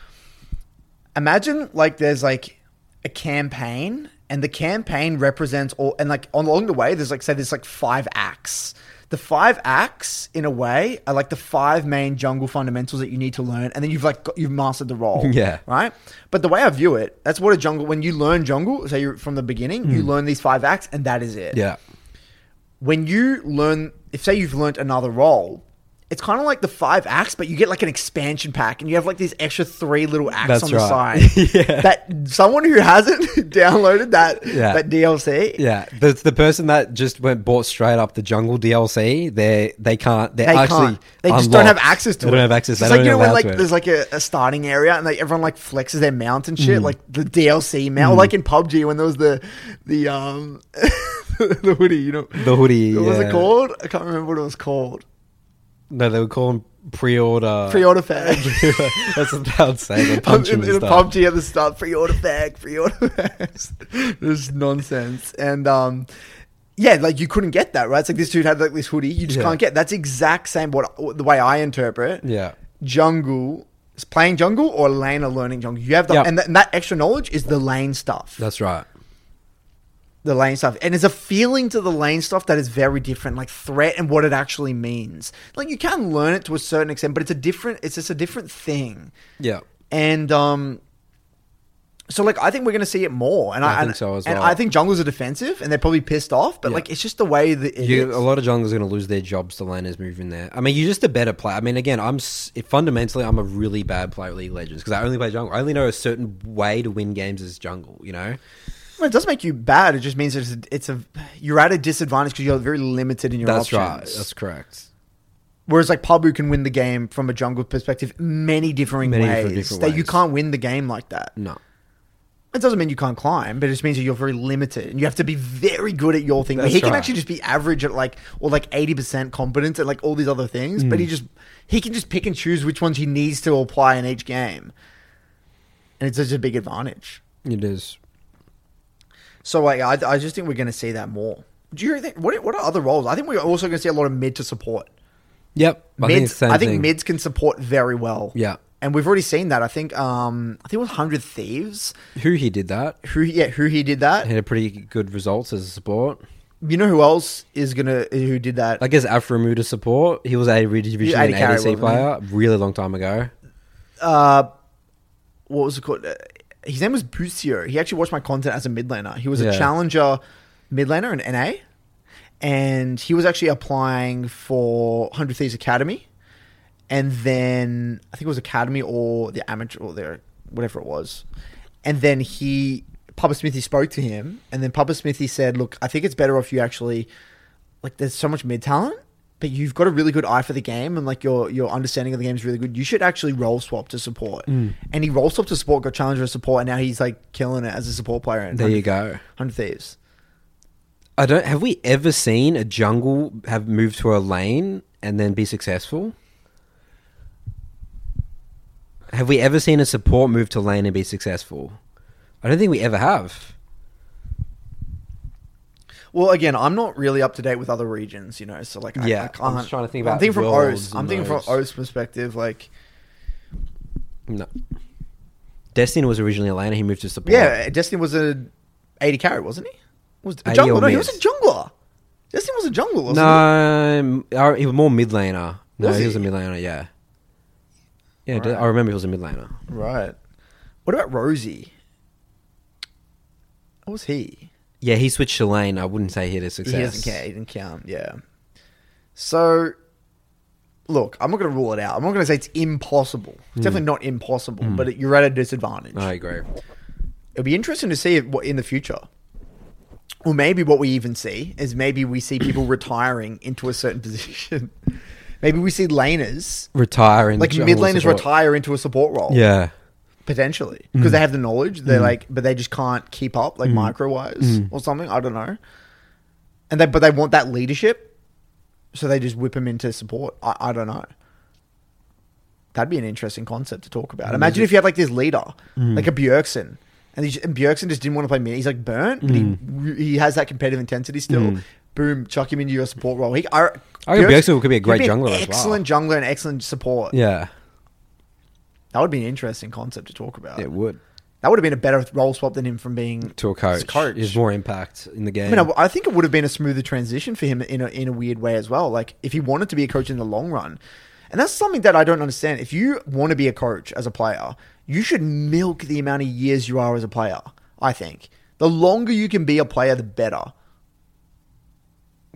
imagine like there's like a campaign, and the campaign represents all, and like on along the way there's like say there's like five acts. The five acts, in a way, are like the five main jungle fundamentals that you need to learn, and then you've like got, you've mastered the role. Yeah. right. But the way I view it, that's what a jungle. When you learn jungle, say you're from the beginning, you learn these five acts, and that is it Hmm. yeah, when you learn, if say you've learned another role, it's kind of like the five acts, but you get like an expansion pack, and you have like these extra three little acts That's on the right. side. Yeah. That someone who hasn't downloaded that Yeah. that DLC, yeah. The the person that just went bought straight up the jungle DLC, they they can't. They're they actually can't. They just don't have access to it. They it. don't have access. It's They like you know when like there's like a, a starting area and like everyone like flexes their mount and Mm. shit, like the DLC mount, or like in PUBG when there was the the um the hoodie, you know. The hoodie, What was it called? I can't remember what it was called. No, they would call them pre-order. Pre-order fag. That's what they would say. They punch in, in and a stuff. PUBG at the start, pre-order fag, pre-order fags. This nonsense, and um, yeah, like you couldn't get that, right? It's like this dude had like this hoodie, you just Yeah. can't get. That's exact same what the way I interpret Yeah. jungle. is Playing jungle or lane or learning jungle, you have the Yep. and, th- and that extra knowledge is the lane stuff. That's right. The lane stuff, and there's a feeling to the lane stuff that is very different, like threat and what it actually means. Like you can learn it to a certain extent, but it's a different. It's just a different thing. Yeah. and um so like I think we're gonna see it more, and I, I think and- so as and well. I think junglers are defensive, and they're probably pissed off, but Yeah. like it's just the way that it You, is. a lot of junglers are going to lose their jobs to laners moving there. I mean, you're just a better player. I mean, again, I'm fundamentally I'm a really bad player at League of Legends because I only play jungle. I only know a certain way to win games as jungle. You know, Well, it doesn't make you bad. It just means it's a, it's a you're at a disadvantage because you're very limited in your that's options. right. That's correct. Whereas like Pabu can win the game from a jungle perspective many differing Many ways different- different that you ways. can't win the game like that. No. It doesn't mean you can't climb, but it just means that you're very limited and you have to be very good at your thing. Where That's he can right. actually just be average at like or like eighty percent competence at like all these other things, but he Mm. just he can just pick and choose which ones he needs to apply in each game, and it's such a big advantage. It is. So like, I I just think we're going to see that more. Do you think what what are other roles? I think we're also going to see a lot of mid to support. Yep. I think, Mids, same I think thing. mids can support very well. Yeah. and we've already seen that. I think um I think it was Hundred Thieves Who he did that who yeah who he did that. had a pretty good results as a support. You know who else is gonna who did that? I guess Aphromoo to support. He was a redivision Yeah, AD and ADC player really long time ago. uh, what was it called? His name was Busio. He actually watched my content as a mid laner. He was a challenger mid laner in NA, and he was actually applying for Hundred Thieves Academy, and then I think it was Academy or the amateur or their whatever it was, and then he Papa Smithy spoke to him, and then Papa Smithy said, "Look, I think it's better if you actually like. There's so much mid talent." But you've got a really good eye for the game, and like your your understanding of the game is really good. You should actually roll swap to support. Mm. And he roll swapped to support, got challenger to support, and now he's like killing it as a support player. In There you go. Hundred Thieves. I don't. Have we ever seen a jungle have moved to a lane and then be successful? Have we ever seen a support move to lane and be successful? I don't think we ever have. Well, again, I'm not really up to date with other regions, you know. So like, I, Yeah, I I'm can't. just trying to think about. I'm thinking from O's. I'm thinking from. O's perspective. Like, No. Destiny was originally a laner. He moved to support. yeah, Destiny was a AD carry, wasn't he? Was a jungler? No, he was a jungler. Destiny was a jungler, wasn't No, he was more mid laner. No, Was he was a he? mid laner. Yeah. Yeah, Right. I remember he was a mid laner. Right. What about Rosie? What was he? Yeah, he switched to lane. I wouldn't say he had a success. He doesn't care. He didn't count. Yeah. So, look, I'm not going to rule it out. I'm not going to say it's impossible. It's Hmm. definitely not impossible, but it, you're at a disadvantage. I agree. It'll be interesting to see if, what in the future. Or maybe what we even see is maybe we see people retiring into a certain position. maybe we see laners, Retire in like mid laners, support. retire into a support role. Yeah, potentially Mm. because they have the knowledge. They're like, but they just can't keep up like micro wise Mm. or something. I don't know. And they but they want that leadership, so they just whip him into support. I, I don't know. That'd be an interesting concept to talk about. Imagine if you had like this leader, Mm. like a Bjergsen, and, he, and Bjergsen just didn't want to play mid. He's like burnt, but Mm. he he has that competitive intensity still. Boom, chuck him into your support role. He, I, I think Bjergsen could be a great an jungler as well. Excellent jungler and excellent support. Yeah, That would be an interesting concept to talk about. it would. That would have been a better role swap than him from being To a coach. coach. There's more impact in the game. I mean, I, I think it would have been a smoother transition for him in a, in a weird way as well. Like if he wanted to be a coach in the long run, and that's something that I don't understand. If you want to be a coach as a player, you should milk the amount of years you are as a player. I think the longer you can be a player, the better.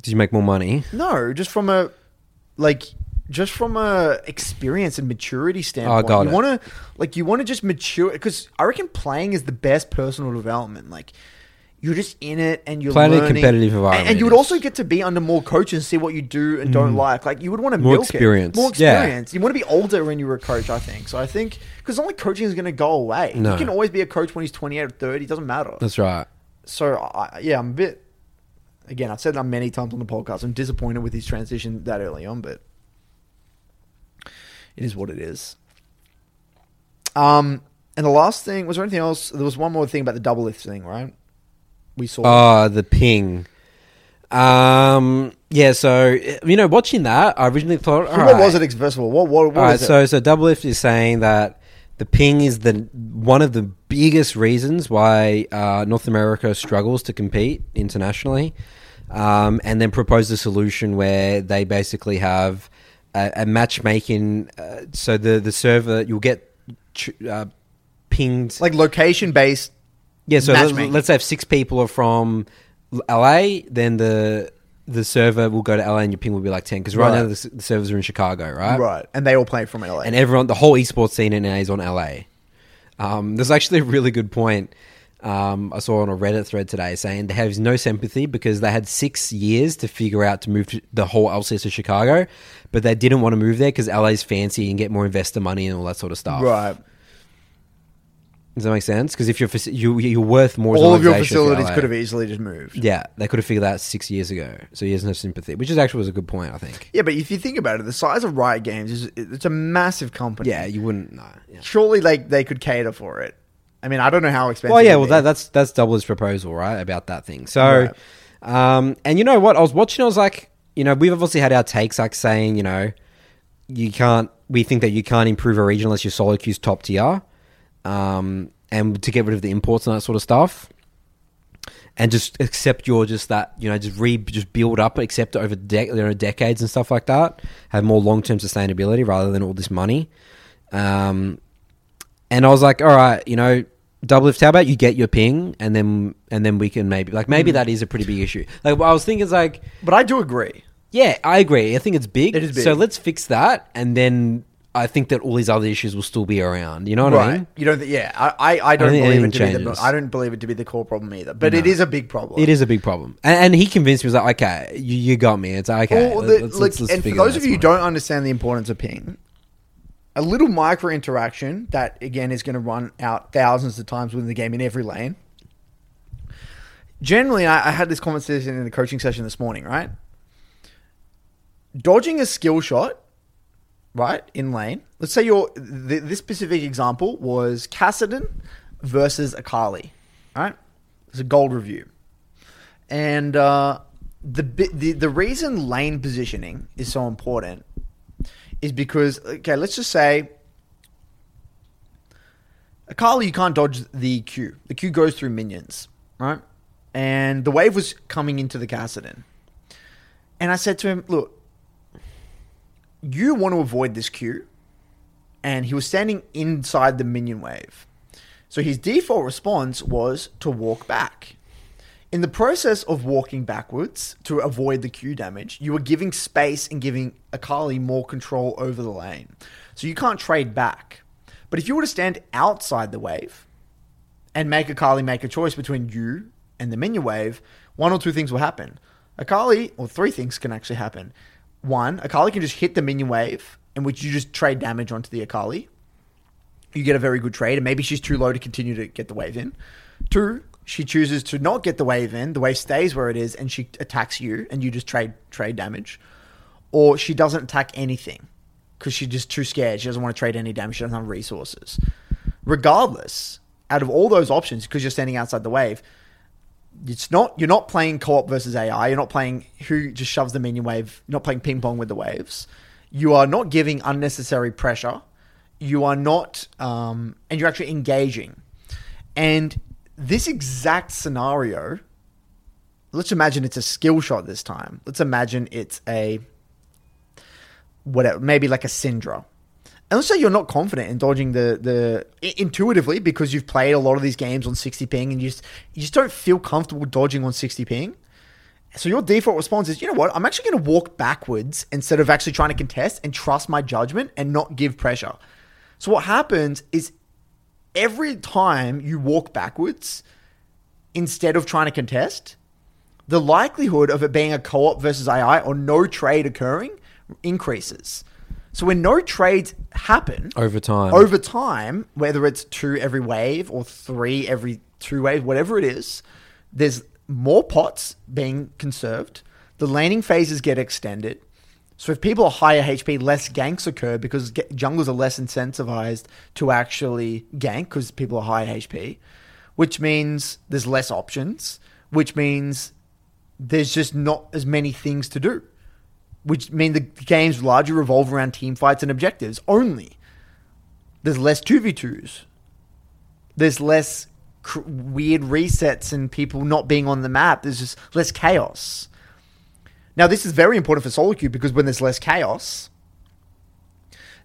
Did you make more money? No, just from a like just from a experience and maturity standpoint. Oh, you want to like you want to just mature because I reckon playing is the best personal development. Like you're just in it and you're Playing in a competitive environment and you would also get to be under more coaches and see what you do and don't like. Like you would want to Mm. More milk experience. it. more Yeah. experience. You want to be older when you were a coach. I think so. I think because only coaching is going to go away. No. You can always be a coach when he's 28 or 30. It doesn't matter. That's right. So I, yeah, I'm a bit. Again, I've said that many times on the podcast. I'm disappointed with his transition that early on, but it is what it is. Um, and the last thing was there anything else? There was one more thing about the Doublelift thing, right? We saw. Oh, the ping. Um. Yeah. So you know, watching that, I originally thought, So what right. was it? First of all, what what, what All right, was it? so so Doublelift is saying that the ping is the one of the biggest reasons why uh, North America struggles to compete internationally, um, and then propose a solution where they basically have a, a matchmaking. Uh, so the the server you'll get uh, pinged like location based. yeah, so let's, say if six people are from LA, then the the server will go to LA and your ping will be like ten because right, Right. now the, the servers are in Chicago, right? Right, and they all play from LA. And everyone, the whole esports scene in LA is on LA. Um, there's actually a really good point um, I saw on a Reddit thread today saying they have no sympathy because they had six years to figure out to move to the whole LCS to Chicago, but they didn't want to move there because LA's fancy and get more investor money and all that sort of stuff. right, Does that make sense? Because if you're you, you're worth more, all of your organisation if you're facilities could have easily just moved. Yeah, they could have figured that out six years ago. So he has no sympathy, which is actually was a good point. I think. Yeah, but if you think about it, the size of Riot Games is it's a massive company. Yeah, you wouldn't. No. Yeah. surely like they could cater for it. I mean, I don't know how expensive. Well, yeah. Well, that, that's that's Doubler's proposal, right? About that thing. So, Right. um, and you know what? I was watching. I was like, you know, we've obviously had our takes, like saying, you know, you can't. We think that you can't improve a region unless your solo queue's top tier, um, and to get rid of the imports and that sort of stuff. And just accept your just that you know just re just build up accept it over de- you know, decades and stuff like that. Have more long term sustainability rather than all this money. Um, and I was like, all right, you know, Doublelift. How about you get your ping, and then and then we can maybe like maybe Mm. that is a pretty big issue. Like what I was thinking is like, but I do agree. yeah, I agree. I think it's big. It is big. So let's fix that, and then I think that all these other issues will still be around. You know what I mean? You don't think? Yeah, I I, I don't think believe it to be the. changes. I don't believe it to be the core problem either. But it is a big problem. It is a big problem, and, and he convinced me. He was like, okay, you, you got me. It's like, okay. Well, let's- the- let's- like, let's- let's and for figure those that of you who don't understand the importance of ping, a little micro interaction that again is going to run out thousands of times within the game in every lane. Generally, I, I had this conversation in the coaching session this morning. Right, dodging a skill shot, right in lane. Let's say your th- this specific example was Kassadin versus Akali. Right, it's a gold review. And uh, the, the the reason lane positioning is so important is because okay, let's just say Akali, you can't dodge the Q. The Q goes through minions, right? And the wave was coming into the Kassadin. And I said to him, look, you want to avoid this Q. And he was standing inside the minion wave. So his default response was to walk back. In the process of walking backwards to avoid the Q damage, you are giving space and giving Akali more control over the lane. So you can't trade back. But if you were to stand outside the wave and make Akali make a choice between you and the minion wave, one or two things will happen. Akali, or three things can actually happen. One, Akali can just hit the minion wave, in which you just trade damage onto the Akali. you get a very good trade, and maybe she's too low to continue to get the wave in. Two, she chooses to not get the wave in, the wave stays where it is, and she attacks you, and you just trade trade damage. Or she doesn't attack anything because she's just too scared. She doesn't want to trade any damage. She doesn't have resources. Regardless, out of all those options, because you're standing outside the wave, it's not you're not playing co-op versus AI. You're not playing who just shoves the minion wave. You're not playing ping pong with the waves. You are not giving unnecessary pressure. You are not, um, and you're actually engaging. And this exact scenario, let's imagine it's a skill shot this time. Let's imagine it's a whatever, maybe like a Syndra. And let's say you're not confident in dodging the the intuitively because you've played a lot of these games on 60 ping and you just you just don't feel comfortable dodging on 60 ping. So your default response is, you know what? I'm actually going to walk backwards instead of actually trying to contest and trust my judgment and not give pressure. So what happens is every time you walk backwards instead of trying to contest, the likelihood of it being a co-op versus AI or no trade occurring increases. So when no trades happen Over time. over time, whether it's two every wave or three every two waves, whatever it is, there's more pots being conserved. The laning phases get extended. So if people are higher HP, less ganks occur because ge- junglers are less incentivized to actually gank because people are higher HP, which means there's less options, which means there's just not as many things to do, which mean the games largely revolve around team fights and objectives only. There's less 2v2s. There's less cr- weird resets and people not being on the map. There's just less chaos. Now, this is very important for solo queue because when there's less chaos,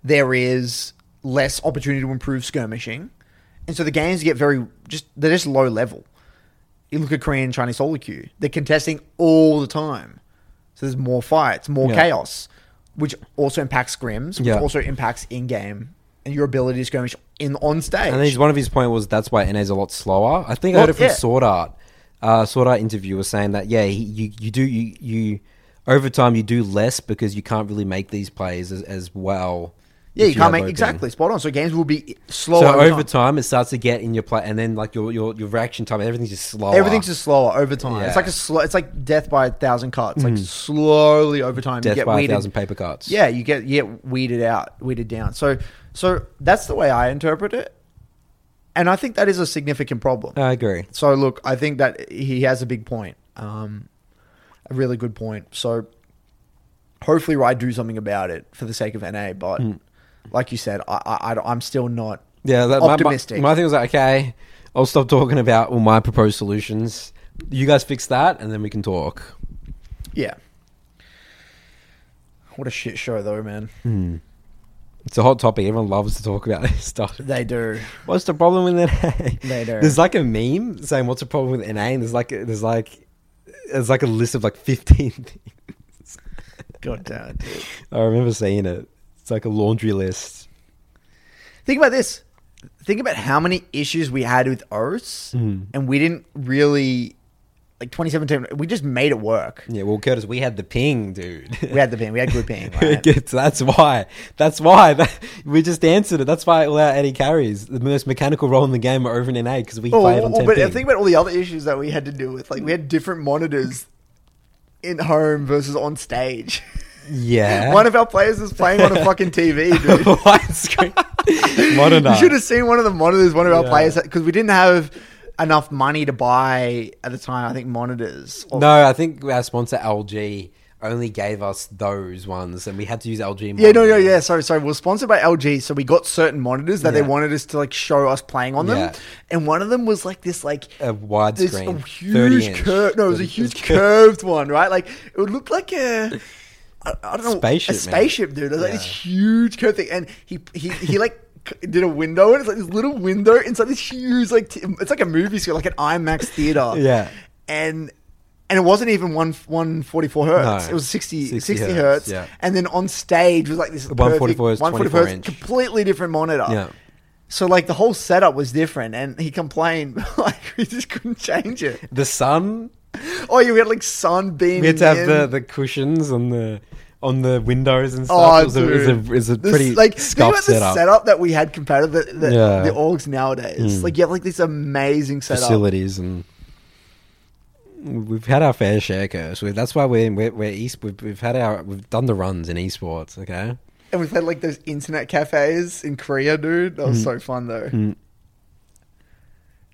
there is less opportunity to improve skirmishing. And so the games get very just they're just low level. You look at Korean and Chinese solo queue, they're contesting all the time. So there's more fights, more Yeah. chaos, which also impacts scrims, which Yeah. also impacts in game and your ability to skirmish in on stage. And one of his point was that's why NA's a lot slower. I think I Well, heard it from yeah. Sword Art. Uh, Sword Art interview was saying that yeah, he, you you do you you over time you do less because you can't really make these plays as, as well. yeah, you can't make open. exactly spot on. So games will be slower. So over time. time it starts to get in your play, and then like your your, your reaction time, everything's just slower. Everything's just slower over time. Yeah. It's like a slow. It's like death by a thousand cuts. Like slowly over time, you death get by weeded. a thousand paper cuts. Yeah, you get you get weeded out, weeded down. So so that's the way I interpret it, and I think that is a significant problem. I agree. So look, I think that he has a big point, um, a really good point. So hopefully, I do something about it for the sake of NA. But hmm. like you said, I, I I'm still not Yeah, that, my- my, optimistic. My, thing was like, okay, I'll stop talking about all my proposed solutions. You guys fix that, and then we can talk. yeah. What a shit show, though, man. Hmm. It's a hot topic. Everyone loves to talk about this stuff. They do. What's the problem with NA? They do. There's like a meme saying what's the problem with NA, and there's like there's like there's like a list of like 15 things. God damn it. I remember seeing it. It's like a laundry list. Think about this. Think about how many issues we had with Oaths, Mm. and we didn't really like 2017. We just made it work. Yeah, well, Curtis, we had the ping, dude. We had the ping. We had good ping. Right? That's why. That's why. That, we just answered it. That's why all our AD carries the most mechanical role in the game are over in NA because we Oh, played on oh, 10 but ping. think about all the other issues that we had to deal with. Like we had different monitors in home versus on stage. yeah. One of our players was playing on a fucking TV, dude. Widescreen. Modern You should have seen one of the monitors. One of our Yeah. players because we didn't have enough money to buy at the time. I think monitors. Or- No, I think our sponsor LG only gave us those ones, and we had to use LG. Yeah, no, no, monitors. yeah. Sorry, sorry. We're sponsored by LG, so we got certain monitors that they wanted us to like show us playing on them, Yeah. and one of them was like this, like A widescreen, a 30 huge inch. curve. No, it was a huge curved one, right? Like it would look like a. I, I don't know, Spaceship, a man. spaceship, dude. It was like this huge curved thing, and he he he like did a window, and it's like this little window inside this huge like t- it's like a movie screen, like an IMAX theater. Yeah. and and it wasn't even one one forty four hertz. No. it was 60, 60 60 hertz, hertz. yeah. And then on stage was like this 144 is 24 hertz, completely different monitor. Yeah. So like the whole setup was different, and he complained like we just couldn't change it. The sun. Oh, you had like sunbeam. We had to have the, the cushions and the on the windows and stuff. Oh, it was, a, it was a, it was a This- pretty like think about the setup. setup that we had compared to the the, Yeah. the orgs nowadays. Mm. Like you have like this amazing setup. facilities and we've had our fair share curse. We- That's why we're we're, we're east. We've, we've had our we've done the runs in esports. Okay, And we've had like those internet cafes in Korea, dude. That was so fun though. Mm.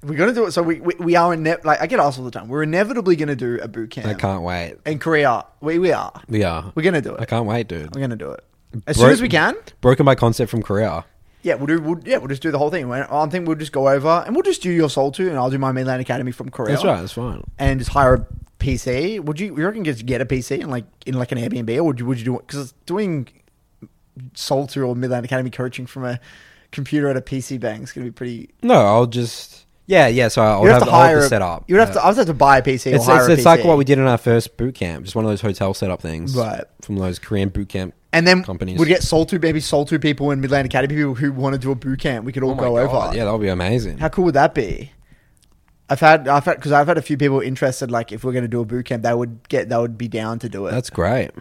We're gonna do it. So we we, we are ine- like I get asked all the time. We're inevitably gonna do a boot camp I can't wait. in Korea. We we are. We are. We're gonna do it. I can't wait, dude. We're gonna do it as Bro- soon as we can. Broken by concept from Korea. Yeah, we'll do. We'll, yeah, we'll just do the whole thing. I think we'll just go over and we'll just do your Soul Two, and I'll do my Mainland Academy from Korea. That's right. That's fine. and just hire a PC. Would you? You reckon just get a PC and like in like an Airbnb, or would you? Would you do it? Because doing Soul Two or Midland Academy coaching from a computer at a PC bank is going to be pretty. No, I'll just yeah yeah. So I'll You'd have, have, to I'll have hire a setup. You'd have to. I would have to buy a PC or It's, hire it's, a it's PC. like what we did in our first boot camp, just one of those hotel setup things, Right. From those Korean boot camp. And then companies. we'd get sold to maybe sold to people in Midland Academy people who want to do a boot camp. We could all Oh my go God, over. Yeah, that would be amazing. How cool would that be? I've had, I've had, because I've had a few people interested. Like, if we're going to do a boot camp, they would get, they would be down to do it. That's great.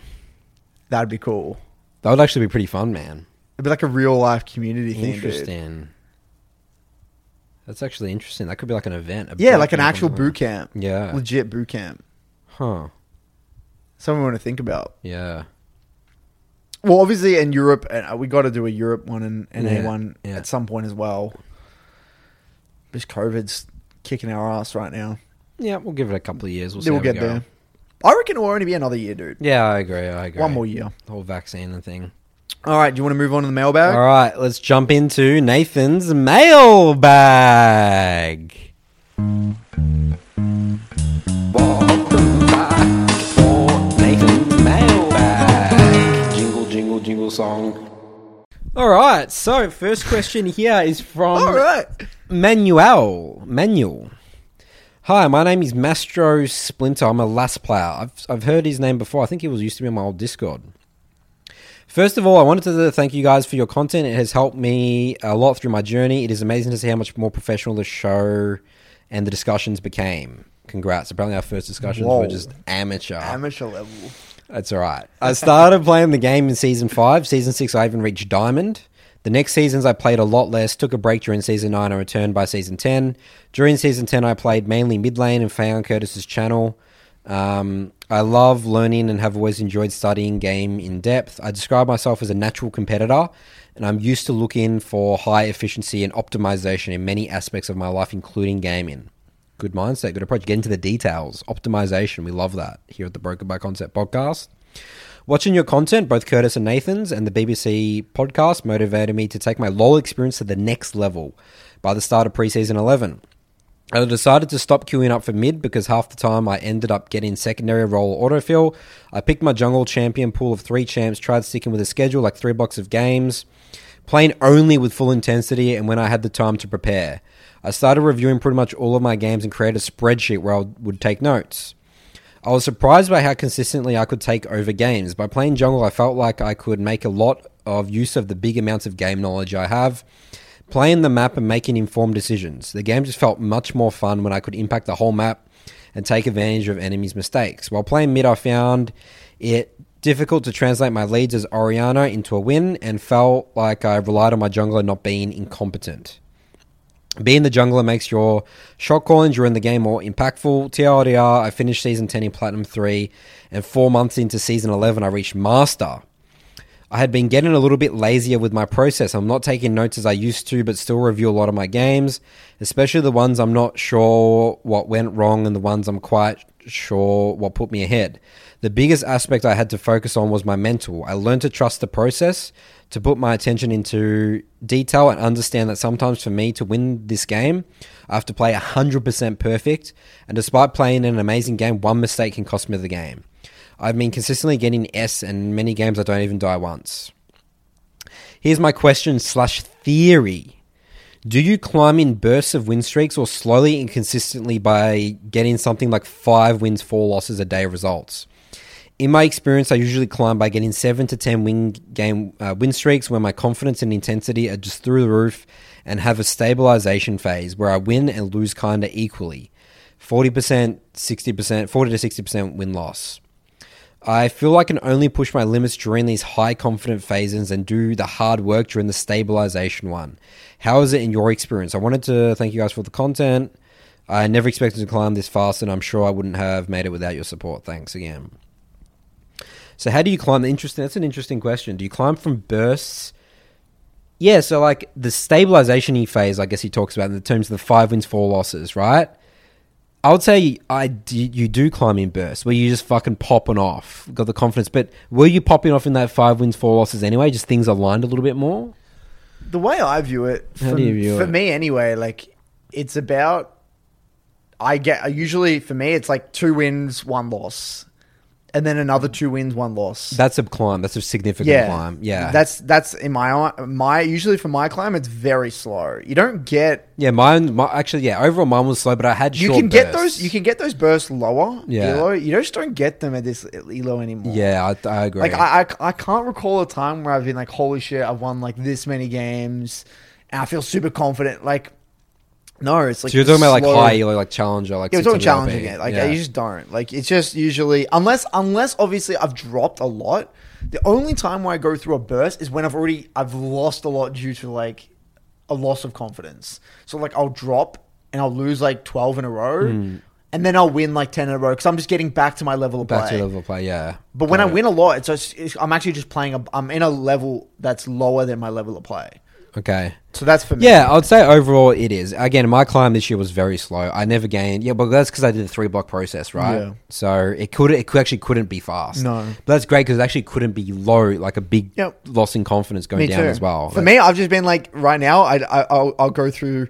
That'd be cool. That would actually be pretty fun, man. It'd be like a real life community thing. dude. Interesting. That's actually interesting. That could be like an event. a Yeah, like an actual boot camp. Yeah. Legit boot camp. Huh. Something we want to think about. Yeah. Well, obviously in Europe, and uh, we got to do a Europe one and an Yeah, A one yeah. at some point as well. This COVID's kicking our ass right now. Yeah, we'll give it a couple of years. We'll see Then we'll we get go. there. I reckon it'll only be another year, dude. Yeah, I agree. I agree. One more year. The whole vaccine and thing. All right, do you want to move on to the mailbag? All right, let's jump into Nathan's mailbag. Welcome back for Nathan's mailbag. Jingle, jingle, jingle song. All right, so first question here is from All right. Manuel. Manuel. Hi, my name is Mastro Splinter. I'm a LAS player. I've, I've heard his name before. I think he was used to be on my old Discord. First of all, I wanted to thank you guys for your content. It has helped me a lot through my journey. It is amazing to see how much more professional the show and the discussions became. Congrats. Apparently, our first discussions Whoa. were just amateur. Amateur level. That's all right. I started playing the game in season five. Season six, I even reached diamond. The next seasons, I played a lot less. Took a break during season nine and returned by season ten. During season ten, I played mainly mid lane and found Curtis's channel. Um, I love learning and have always enjoyed studying game in depth. I describe myself as a natural competitor, and I'm used to looking for high efficiency and optimization in many aspects of my life, including gaming. Good mindset, good approach. Get into the details. Optimization, we love that here at the Broken by Concept podcast. Watching your content, both Curtis and Nathan's, and the BBC podcast motivated me to take my LOL experience to the next level by the start of preseason 11. I decided to stop queuing up for mid because half the time I ended up getting secondary role autofill. I picked my jungle champion pool of three champs, tried sticking with a schedule like three blocks of games, playing only with full intensity and when I had the time to prepare. I started reviewing pretty much all of my games and created a spreadsheet where I would take notes. I was surprised by how consistently I could take over games. By playing jungle, I felt like I could make a lot of use of the big amounts of game knowledge I have, playing the map and making informed decisions. The game just felt much more fun when I could impact the whole map and take advantage of enemies' mistakes. While playing mid, I found it difficult to translate my leads as Orianna into a win and felt like I relied on my jungler not being incompetent. Being the jungler makes your shot calling during the game more impactful. TLDR, I finished season 10 in Platinum 3, and four months into season 11, I reached Master. I had been getting a little bit lazier with my process. I'm not taking notes as I used to, but still review a lot of my games, especially the ones I'm not sure what went wrong and the ones I'm quite sure what put me ahead. The biggest aspect I had to focus on was my mental. I learned to trust the process, to put my attention into detail, and understand that sometimes for me to win this game, I have to play 100% perfect. And despite playing an amazing game, one mistake can cost me the game. I've been consistently getting S, and many games I don't even die once. Here's my question slash theory. Do you climb in bursts of win streaks or slowly and consistently by getting something like five wins, four losses a day results? In my experience, I usually climb by getting seven to ten win game uh, win streaks where my confidence and intensity are just through the roof, and have a stabilization phase where I win and lose kinda equally, forty percent, sixty percent, forty to sixty percent win loss. I feel I can only push my limits during these high confident phases and do the hard work during the stabilization one. How is it in your experience? I wanted to thank you guys for the content. I never expected to climb this fast, and I'm sure I wouldn't have made it without your support. Thanks again. So, how do you climb? Interesting. That's an interesting question. Do you climb from bursts? Yeah. So, like the stabilization phase, I guess he talks about in the terms of the five wins, four losses, right? I would say I you do climb in bursts where you just fucking popping off, got the confidence. But were you popping off in that five wins, four losses anyway? Just things aligned a little bit more. The way I view it, How for, do you view for it? me anyway, like it's about. I get usually for me it's like two wins, one loss, and then another two wins, one loss. That's a climb. That's a significant yeah, climb. Yeah. That's that's in my my usually for my climb it's very slow. You don't get yeah. Mine, my, actually, yeah. Overall, mine was slow, but I had you short can get bursts. those you can get those bursts lower. Yeah. Elo. you just don't get them at this elo anymore. Yeah, I, I agree. Like I, I, I can't recall a time where I've been like, holy shit, I've won like this many games, and I feel super confident. Like, no, it's like so you're talking about like high elo, like challenger, like Yeah, we're talking 600 challenging it. Like yeah. you just don't. Like it's just usually unless unless obviously I've dropped a lot. The only time where I go through a burst is when I've already I've lost a lot due to like a loss of confidence. So like I'll drop and I'll lose like twelve in a row, hmm. and then I'll win like ten in a row because I'm just getting back to my level of back play. to level of play. Yeah, But when I win a lot, it's, just, it's I'm actually just playing. A, I'm in a level that's lower than my level of play. Okay. So that's for me. Yeah, I would say overall it is. Again, my climb this year was very slow. I never gained. Yeah, but that's because I did the three block process, right? Yeah. So it could it could, actually couldn't be fast. No. but that's great because it actually couldn't be low, like a big Yep. loss in confidence going me down too. as well. For me, I've just been like right now. I, I I'll, I'll go through.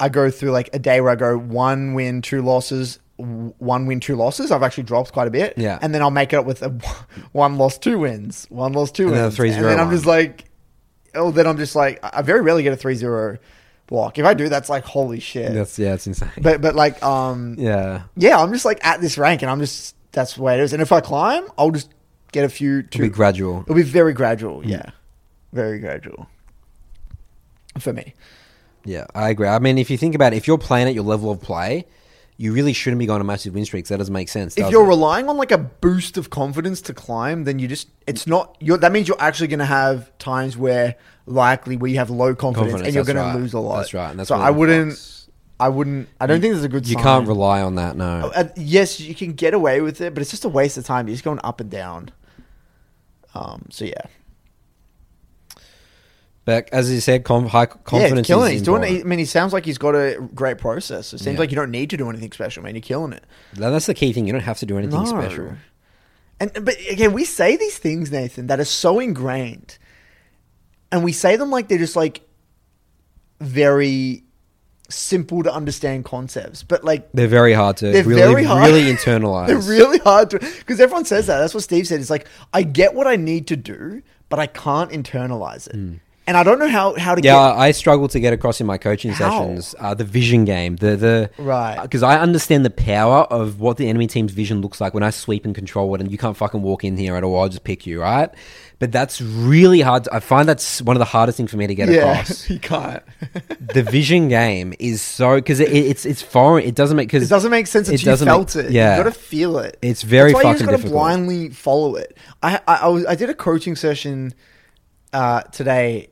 I go through like a day where I go one win, two losses, one win, two losses. I've actually dropped quite a bit. Yeah. and then I'll make it up with a one loss, two wins, one loss, two And then a wins, 3-0 and then I'm one. just like, oh, then I'm just like, I very rarely get a 3-0 block. If I do, that's like holy shit. that's yeah, it's insane. but but like um yeah, yeah, I'm just like at this rank, and I'm just that's the way it is. And if I climb, I'll just get a few. it'll be gradual. it'll be very gradual. Yeah, very gradual for me. Yeah, I agree. I mean, if you think about it, if you're playing at your level of play, you really shouldn't be going on massive win streaks. That doesn't make sense. If you're it? relying on like a boost of confidence to climb, then you just it's not. You're, that means you're actually going to have times where likely where you have low confidence, Confidence, and you're going right. to lose a lot. That's right, and that's so I wouldn't. I wouldn't. I don't think there's a good. you sign. can't rely on that. No. Uh, yes, you can get away with it, but it's just a waste of time. You're just going up and down. Um. So yeah. But as you said, com- high confidence. yeah, he's killing. He's doing it. I mean, he sounds like he's got a great process. It seems Yeah. like you don't need to do anything special, man. You're killing it. Now, That's the key thing. You don't have to do anything special. And but again, we say these things, Nathan, that are so ingrained, and we say them like they're just like very simple to understand concepts, but like They're very hard to they're really, very hard. really internalize. they're really hard to because everyone says that. That's what Steve said. It's like I get what I need to do, but I can't internalize it, hmm. And I don't know how how to yeah, get. I struggle to get across in my coaching How? sessions uh, the vision game, the the Right. because I understand the power of what the enemy team's vision looks like when I sweep and control it, and you can't fucking walk in here at all. I'll just pick you, right? But that's really hard. To, I find that's one of the hardest things for me to get yeah, across. you can't. the vision game is so because it, it's it's foreign. It doesn't make because It doesn't make sense until you doesn't make- felt it. yeah. you got to feel it. It's very That's why you just gotta difficult. blindly follow it. I I, I, was, I did a coaching session uh, today,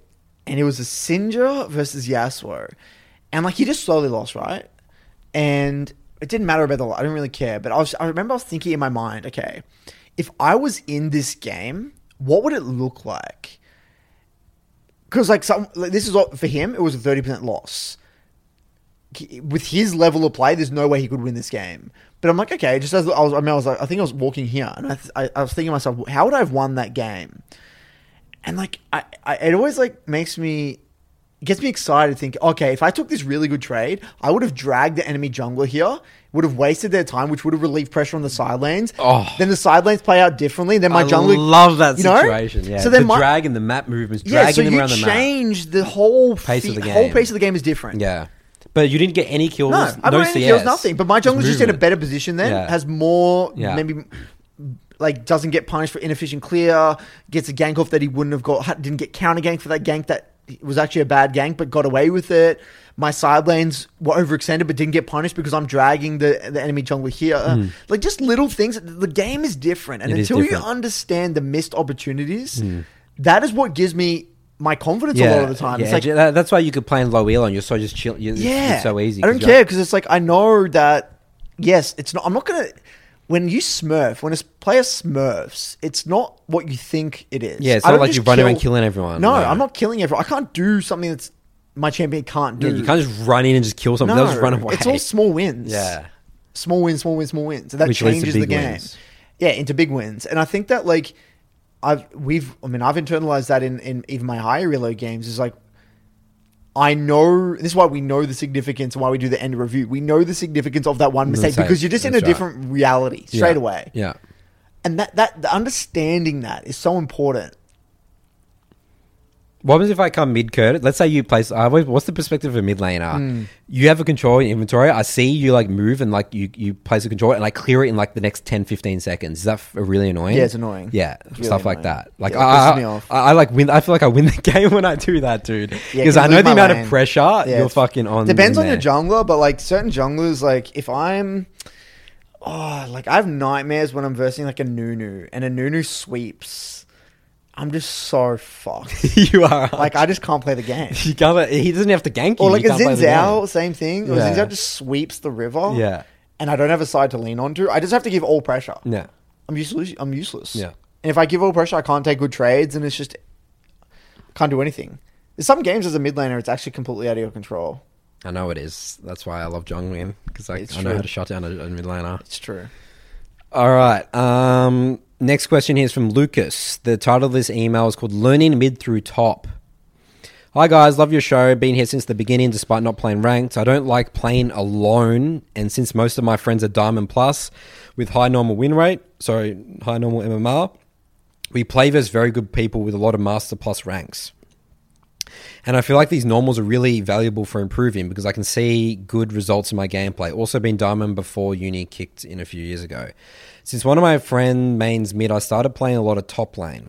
and it was a Sinja versus Yasuo, and like he just slowly lost, right? And it didn't matter about the. I didn't really care, but I was. I remember I was thinking in my mind, okay, if I was in this game, what would it look like? Because like some, like, this is what for him, it was a thirty percent loss with his level of play, there's no way he could win this game. But I'm like, okay, just as I was, I, mean, I was like, I think I was walking here, and I, th- I, I was thinking to myself, how would I have won that game? And like, I, I, it always like makes me, gets me excited to think, okay, if I took this really good trade, I would have dragged the enemy jungler here, would have wasted their time, which would have relieved pressure on the side lanes. Oh. Then the side lanes play out differently. Then my I jungler, love that you know? situation. Yeah, So then the my- drag and the map movements, yeah, so them you around the map. change the whole Pace of fe- the whole pace of the game is different. Yeah, but you didn't get any kills. No, No, I don't CS. kills, nothing. But my jungler's just in a better position then. Yeah. Has more, Yeah. maybe, like, doesn't get punished for inefficient clear, gets a gank off that he wouldn't have got, didn't get counter gank for that gank that was actually a bad gank, but got away with it. My side lanes were overextended, but didn't get punished because I'm dragging the the enemy jungler here. Hmm. Like just little things. The game is different, and. It until different. You understand the missed opportunities, hmm. that is what gives me my confidence a lot of the time. Yeah, it's like that's why you could play in low elo and you're so just chill. You're, yeah, it's so easy. I don't care because it's like I know that. Yes, it's not. I'm not gonna. When you smurf, when a player smurfs, it's not what you think it is. Yeah, it's I not like you run around kill- killing everyone. No. I'm not killing everyone. I can't do something that's my champion can't do. Yeah, you can't just run in and just kill someone. No, They'll just run away. It's all small wins. Yeah. small wins, small wins, small wins, and that Which changes the game. wins. Yeah, into big wins, and I think that like I've we've I mean I've internalized that in in even my higher reload games is like. I know this is why we know the significance and why we do the end review. We know the significance of that one mistake because you're just in a right. different reality straight Yeah. away. Yeah. And that that the understanding that is so important. What happens if I come mid Curtis? Let's say you place. I always, what's the perspective of a mid laner? Hmm. You have a control in inventory. I see you like move and like you, you place a control and like clear it in like the next 10, 15 seconds. Is that f- really annoying? Yeah, it's annoying. Yeah, really stuff like annoying. that. Like Yeah, it I, me I, off. I, I like win. I feel like I win the game when I do that, dude. Yeah, Because 'cause I know the my amount lane. of pressure Yeah, you're it's- fucking on. Depends in on your there. jungler, but like certain junglers, like if I'm, oh, like I have nightmares when I'm versing like a Nunu and a Nunu sweeps. I'm just so fucked. you are like I just can't play the game. you can't. He doesn't have to gank you. Or like you a can't play the game. Xin Zhao, same thing. Or Yeah. Xin Zhao just sweeps the river. Yeah. And I don't have a side to lean onto. I just have to give all pressure. Yeah. I'm useless. I'm useless. Yeah. And if I give all pressure, I can't take good trades, and it's just can't do anything. There's some games as a mid laner, it's actually completely out of your control. I know it is. That's why I love jungling because I, It's I know true. how to shut down a, a mid laner. It's true. All right. Um, next question here is from Lucas. The title of this email is called "Learning Mid Through Top." Hi guys, love your show. Been here since the beginning, despite not playing ranked. I don't like playing alone, and since most of my friends are Diamond Plus with high normal win rate, sorry, high normal MMR, we play versus very good people with a lot of Master Plus ranks. And I feel like these normals are really valuable for improving because I can see good results in my gameplay. Also, been diamond before uni kicked in a few years ago. Since one of my friend mains mid, I started playing a lot of top lane.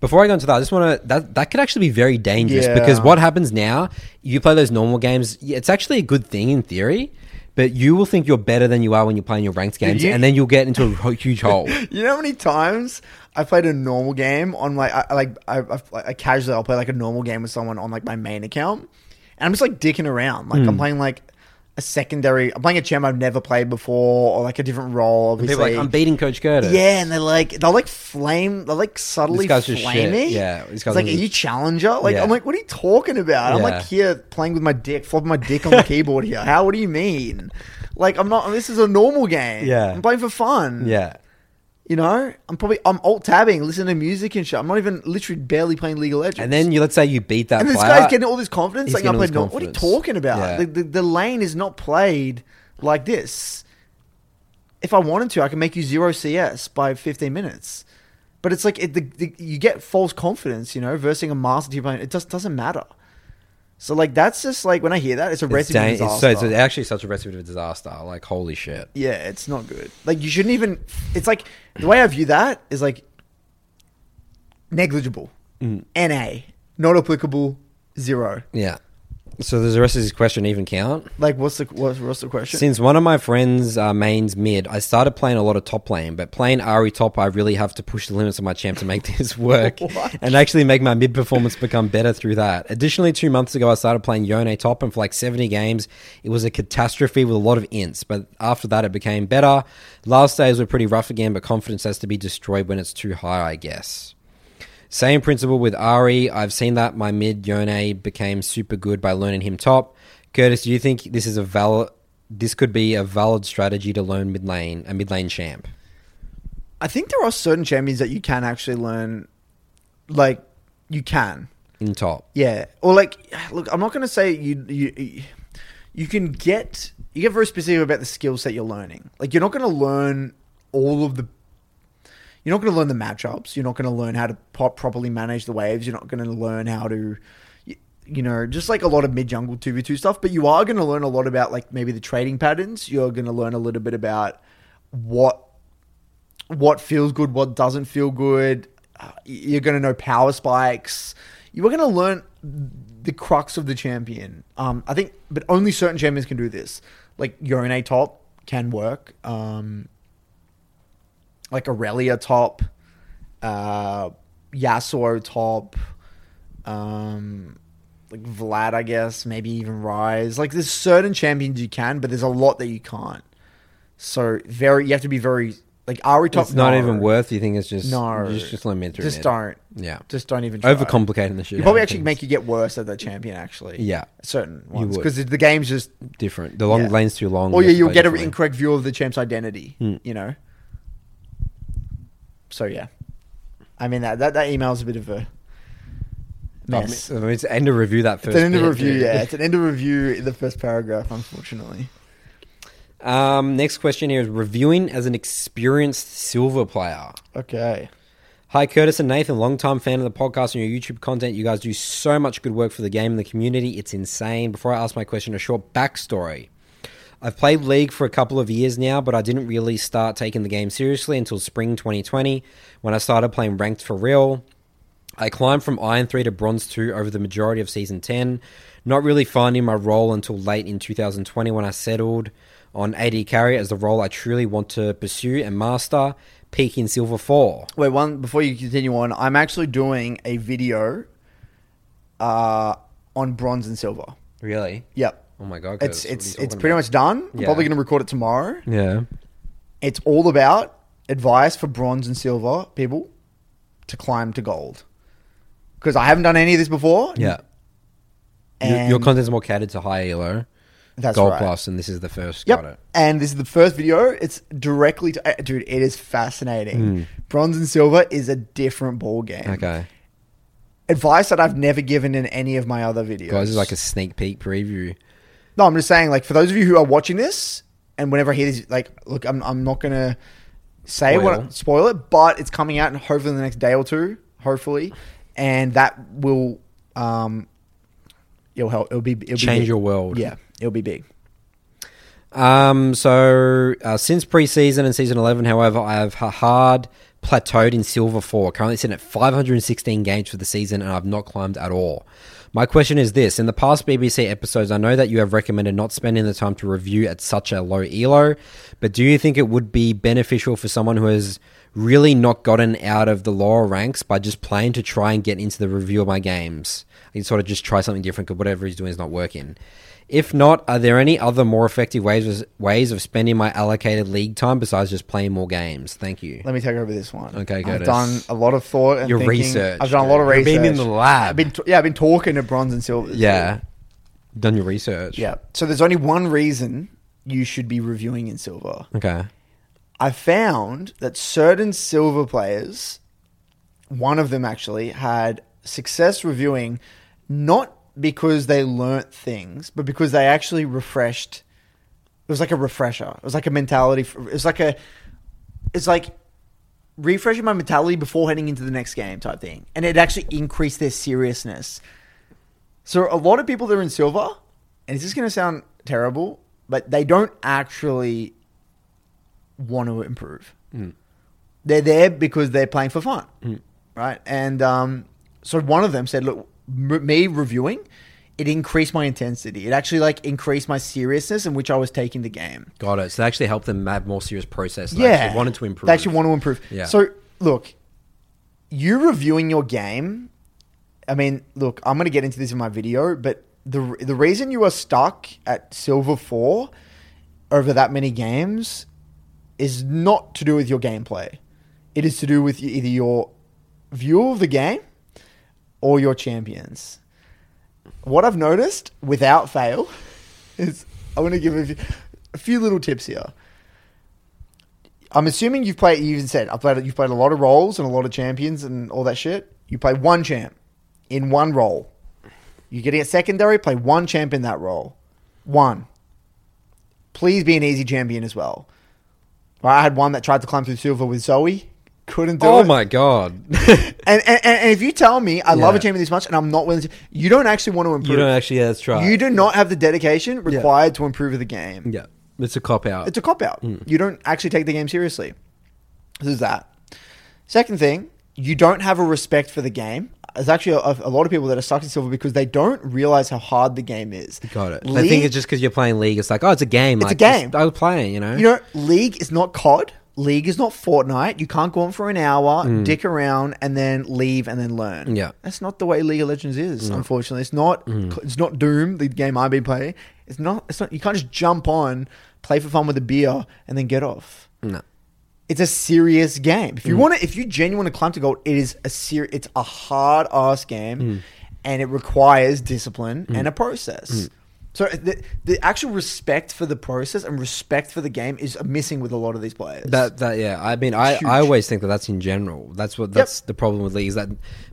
Before I go into that, I just want to that that could actually be very dangerous Yeah. because what happens now? You play those normal games. It's actually a good thing in theory, but you will think you're better than you are when you're playing your ranked games, you- and then you'll get into a huge hole. You know how many times I played a normal game on like I like I, I, I casually I'll play like a normal game with someone on like my main account, and I'm just like dicking around. Like Hmm. I'm playing like a secondary. I'm playing a champ I've never played before, or like a different role. Obviously, People are like, I'm beating Coach Curtis. Yeah, and they're like they're like flame. They're like subtly This guy's just shit. Yeah, this it's guy's like, are just- you challenger? Like Yeah. I'm like, what are you talking about? I'm Yeah. like here playing with my dick, flopping my dick on the keyboard here. How? What do you mean? Like I'm not. This is a normal game. Yeah. I'm playing for fun. yeah. You know, I'm probably I'm alt tabbing, listening to music and shit. I'm not even literally barely playing League of Legends. And then you let's say you beat that and this player. guy's getting all this confidence. He's Like I getting all this Not, what are you talking about? Yeah. The, the the lane is not played like this. If I wanted to, I can make you zero CS by 15 minutes. But it's like it, the, the, you get false confidence, you know, versing a master team playing. It just doesn't matter. So like that's just like when I hear that, it's a It's, recipe dang- it's, so it's actually such a recipe for disaster. Like holy shit. Yeah, it's not good. Like you shouldn't even. It's like the way I view that is like negligible. Mm. Na not applicable. Zero. Yeah. So does the rest of this question even count? Like what's the what's, what's the question? Since one of my friends uh, mains mid, I started playing a lot of top lane, but playing Ahri top, I really have to push the limits of my champ to make this work and actually make my mid performance become better through that. Additionally, two months ago, I started playing Yone top, and for like 70 games, it was a catastrophe with a lot of ints, but after that, it became better. Last days were pretty rough again, but confidence has to be destroyed when it's too high, I guess. Same principle with Ahri. I've seen that my mid Yone became super good by learning him top. Curtis, do you think this is a valid? This could be a valid strategy to learn mid lane a mid lane champ. I think there are certain champions that you can actually learn. Like you can, in top. yeah. Or like, look, I'm not going to say you you you can get you get very specific about the skill set you're learning. Like you're not going to learn all of the. You're not going to learn the matchups. You're not going to learn how to pop, properly manage the waves. You're not going to learn how to, you, know, just like a lot of mid jungle two v two stuff. But you are going to learn a lot about like maybe the trading patterns. You're going to learn a little bit about what what feels good, what doesn't feel good. Uh, You're going to know power spikes. you are going to learn the crux of the champion. Um, I think, but only certain champions can do this. Like Yone top can work. Um, like Aurelia top, uh, Yasuo top, um, like Vlad, I guess, maybe even Ryze. Like there's certain champions you can, but there's a lot that you can't. So very, you have to be very like Ahri top. It's not no. even worth. You think it's just No, Just, just let me through. Just don't. Yeah. Just don't even try. Overcomplicating the shit. You probably actually things. make you get worse at the champion. Actually, Yeah. certain ones because the game's just. different. The long Yeah. lane's too long. Or yeah, you'll get an incorrect view of the champ's identity. Hmm. You know. So yeah, I mean that that, that email's a bit of a mess. I mean, it's end of review that first. it's an end of review. Yeah, it's an end of review in the first paragraph. Unfortunately. Um, next question here is reviewing as an experienced silver player. Okay. Hi, Curtis and Nathan, longtime fan of the podcast and your YouTube content. You guys do so much good work for the game and the community. It's insane. Before I ask my question, a short backstory. I've played League for a couple of years now, but I didn't really start taking the game seriously until spring 2020 when I started playing ranked for real. I climbed from Iron 3 to Bronze 2 over the majority of Season 10, not really finding my role until late in 2020 when I settled on AD carry as the role I truly want to pursue and master, peaking Silver 4. Wait, one before you continue on, I'm actually doing a video uh, on bronze and silver. Really? Yep. Oh my god! It's Curtis, what are it's it's pretty much done. I'm Yeah. probably going to record it tomorrow. Yeah. It's all about advice for bronze and silver people to climb to gold. Because I haven't done any of this before. Yeah. Your, And your content's more catered to high elo, that's gold right. plus, and this is the first. Yep. Got it. And this is the first video. It's directly to eh, dude. It is fascinating. Bronze and silver is a different ball game. Hmm. Okay. Advice that I've never given in any of my other videos. Guys, this is like a sneak peek preview. No, I'm just saying, like, for those of you who are watching this, and whenever I hear this, like, look, I'm, I'm not gonna say Spoil. what spoil it, but it's coming out in hopefully in the next day or two, hopefully, and that will, um, it'll help. It'll be it'll be Change big. your world. Yeah, it'll be big. Um. So uh, since preseason and season eleven, however, I have ha- hard plateaued in silver four. Currently sitting at 516 games for the season, and I've not climbed at all. My question is this: In the past BBC episodes, I know that you have recommended not spending the time to review at such a low elo, but do you think it would be beneficial for someone who has really not gotten out of the lower ranks by just playing to try and get into the review of my games? Can sort of just try something different because whatever he's doing is not working. If not, are there any other more effective ways ways of spending my allocated league time besides just playing more games? Thank you. Let me take over this one. Okay, I've done a lot of thought and Your thinking. research, I've done a lot of research. You've been in the lab. I've been t- yeah, I've been talking to bronze and silver. Yeah, done your research. yeah. So there's only one reason you should be reviewing in silver. Okay. I found that certain silver players, one of them actually, had success reviewing not because they learnt things, but because they actually refreshed. It was like a refresher. It was like a mentality. It was like a. It's like refreshing my mentality before heading into the next game type thing, and it actually increased their seriousness. So a lot of people that are in silver, and it's just going to sound terrible, but they don't actually want to improve. They're there because they're playing for fun, right? And um, so one of them said, "Look, me reviewing, it increased my intensity. It actually like increased my seriousness in which I was taking the game. Got it. So they actually helped them have more serious process. They yeah, actually wanted to improve. They actually want to improve. Yeah. So look, you reviewing your game. I mean, look, I'm going to get into this in my video, but the the reason you are stuck at silver four over that many games is not to do with your gameplay. It is to do with either your view of the game or your champions. What I've noticed, without fail, is I want to give a few, a few little tips here. I'm assuming you've played. You even said I've played. You've played a lot of roles and a lot of champions and all that shit. You play one champ in one role. You're getting a secondary. Play one champ in that role. One. Please be an easy champion as well. I had one that tried to climb through silver with Zoe. Couldn't do Oh it. Oh my god! And, and, and if you tell me I love a Yeah. champion this much and I'm not willing to, you don't actually want to improve. you don't actually. Yeah, that's right. You do not have the dedication required to improve the game. Yeah, it's a cop out. It's a cop out. Mm. You don't actually take the game seriously. This is that. Second thing, you don't have a respect for the game. there's actually a, a lot of people that are stuck in silver because they don't realize how hard the game is. Got it. I League, think it's just because you're playing League. It's like, oh, it's a game. It's a like, game. just- I was playing, you know? you know, League is not COD. League is not Fortnite. You can't go on for an hour, hmm. dick around, and then leave and then learn. Yeah. that's not the way League of Legends is. Unfortunately, it's not. Mm. It's not Doom, the game I've been playing. It's not. It's not. You can't just jump on, play for fun with a beer, and then get off. no. It's a serious game. If you hmm. want to, if you genuinely climb to gold, it is a ser- It's a hard ass game, hmm. and it requires discipline and a process. So the, the actual respect for the process and respect for the game is missing with a lot of these players. That that yeah, I mean, I, Huge. I always think that that's in general. That's what that's the problem with league is that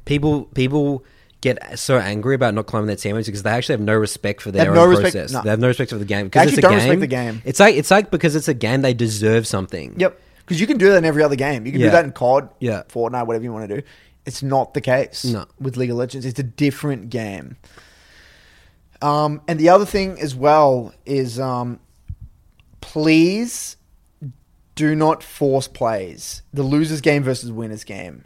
people people get so angry about not climbing their teammates because they actually have no respect for their own no respect- process. no. They have no respect for the game because it's a don't game. respect the game. It's like it's like because it's a game, they deserve something. Yep. Because you can do that in every other game. You can Yeah. do that in COD, Yeah. Fortnite, whatever you want to do. It's not the case No. with League of Legends. It's a different game. Um, and the other thing as well is um, please do not force plays. The losers game versus winners game.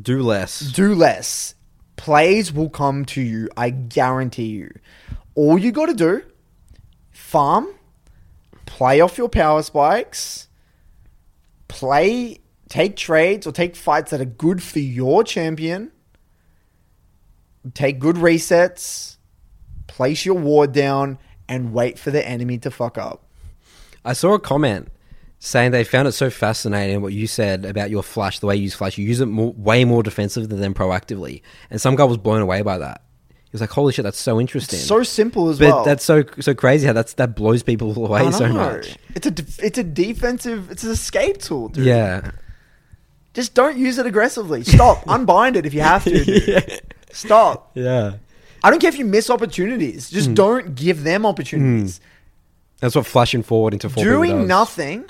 Do less. Do less. Plays will come to you. I guarantee you. All you got to do, farm, play off your power spikes, play, take trades or take fights that are good for your champion, take good resets, place your ward down, and wait for the enemy to fuck up. I saw a comment saying they found it so fascinating what you said about your flash, the way you use flash. You use it more, way more defensively than proactively, and some guy was blown away by that. He was like, "Holy shit, that's so interesting." So simple as but well. that's so so crazy how that's that blows people away so much. It's a def- it's a defensive. It's an escape tool, dude. Yeah, Just don't use it aggressively. Stop. Unbind it if you have to. dude. Stop. yeah. I don't care if you miss opportunities. Hmm. Just don't give them opportunities. That's what flashing forward into four Doing does. nothing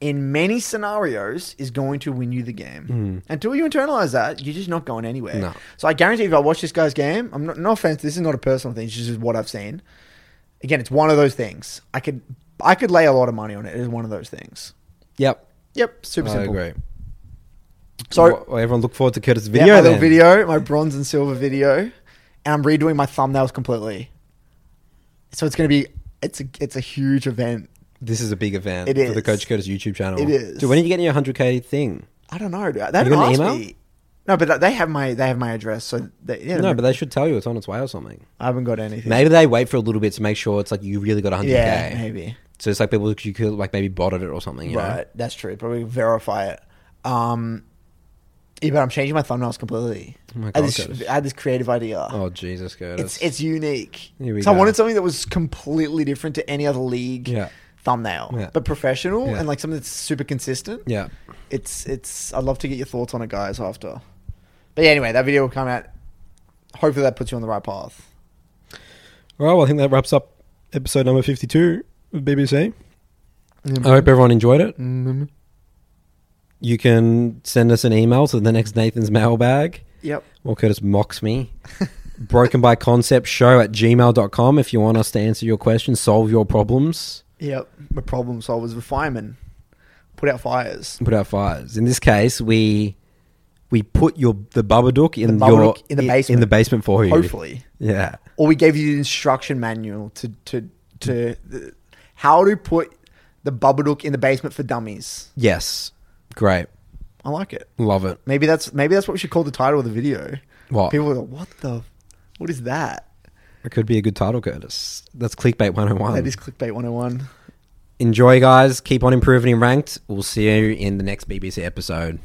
in many scenarios is going to win you the game. Until you internalize that, you're just not going anywhere. Hmm. No. So I guarantee if I watch this guy's game, I'm not, no offense, this is not a personal thing. It's just what I've seen. Again, it's one of those things. I could I could lay a lot of money on it. It is one of those things. Yep, Yep, super I simple. agree. So everyone look forward to Curtis' Yeah, video. my then. little video, my bronze and silver video, and I'm redoing my thumbnails completely. So it's going to be it's a it's a huge event. This is a big event It for the is. Coach Curtis YouTube channel. It is. Dude, when are you getting your 100k thing? I don't know. They haven't got an asked email? me. No, but they have my they have my address. So they, yeah, No, but they should tell you it's on its way or something. I haven't got anything. Maybe they wait for a little bit to make sure it's like you really got 100k. yeah, maybe. So it's like people you could like maybe botted it or something. You Right, know? that's true. Probably verify it. Um, yeah, but I'm changing my thumbnails completely. Oh my I, God, had this, I had this creative idea. Oh Jesus, Curtis. it's it's unique. Here we so I go. wanted something that was completely different to any other league Yeah. thumbnail, Yeah. but professional Yeah. and like something that's super consistent. yeah. It's it's. I'd love to get your thoughts on it, guys. After, but yeah, anyway, that video will come out. Hopefully, that puts you on the right path. All right. Well, I think that wraps up episode number 52 of BBC. I hope everyone enjoyed it. Mm-hmm. You can send us an email to the next Nathan's mailbag. Yep. Or Curtis mocks me. Broken by concept show at gmail.com if you want us to answer your questions, solve your problems, Yep. We're problem solvers. We're firemen. Put out fires. put out fires. In this case, we we put your the Babadook in The your in the basement in the basement for you. Hopefully. Yeah. or we gave you the instruction manual to to to the, how to put the Babadook in the basement for dummies. Yes. Great. I like it. Love it. Maybe that's maybe that's what we should call the title of the video. What? People are like, what the, what is that? It could be a good title, Curtis. That's clickbait 101. That is clickbait 101. Enjoy, guys. Keep on improving in ranked. We'll see you in the next BBC episode.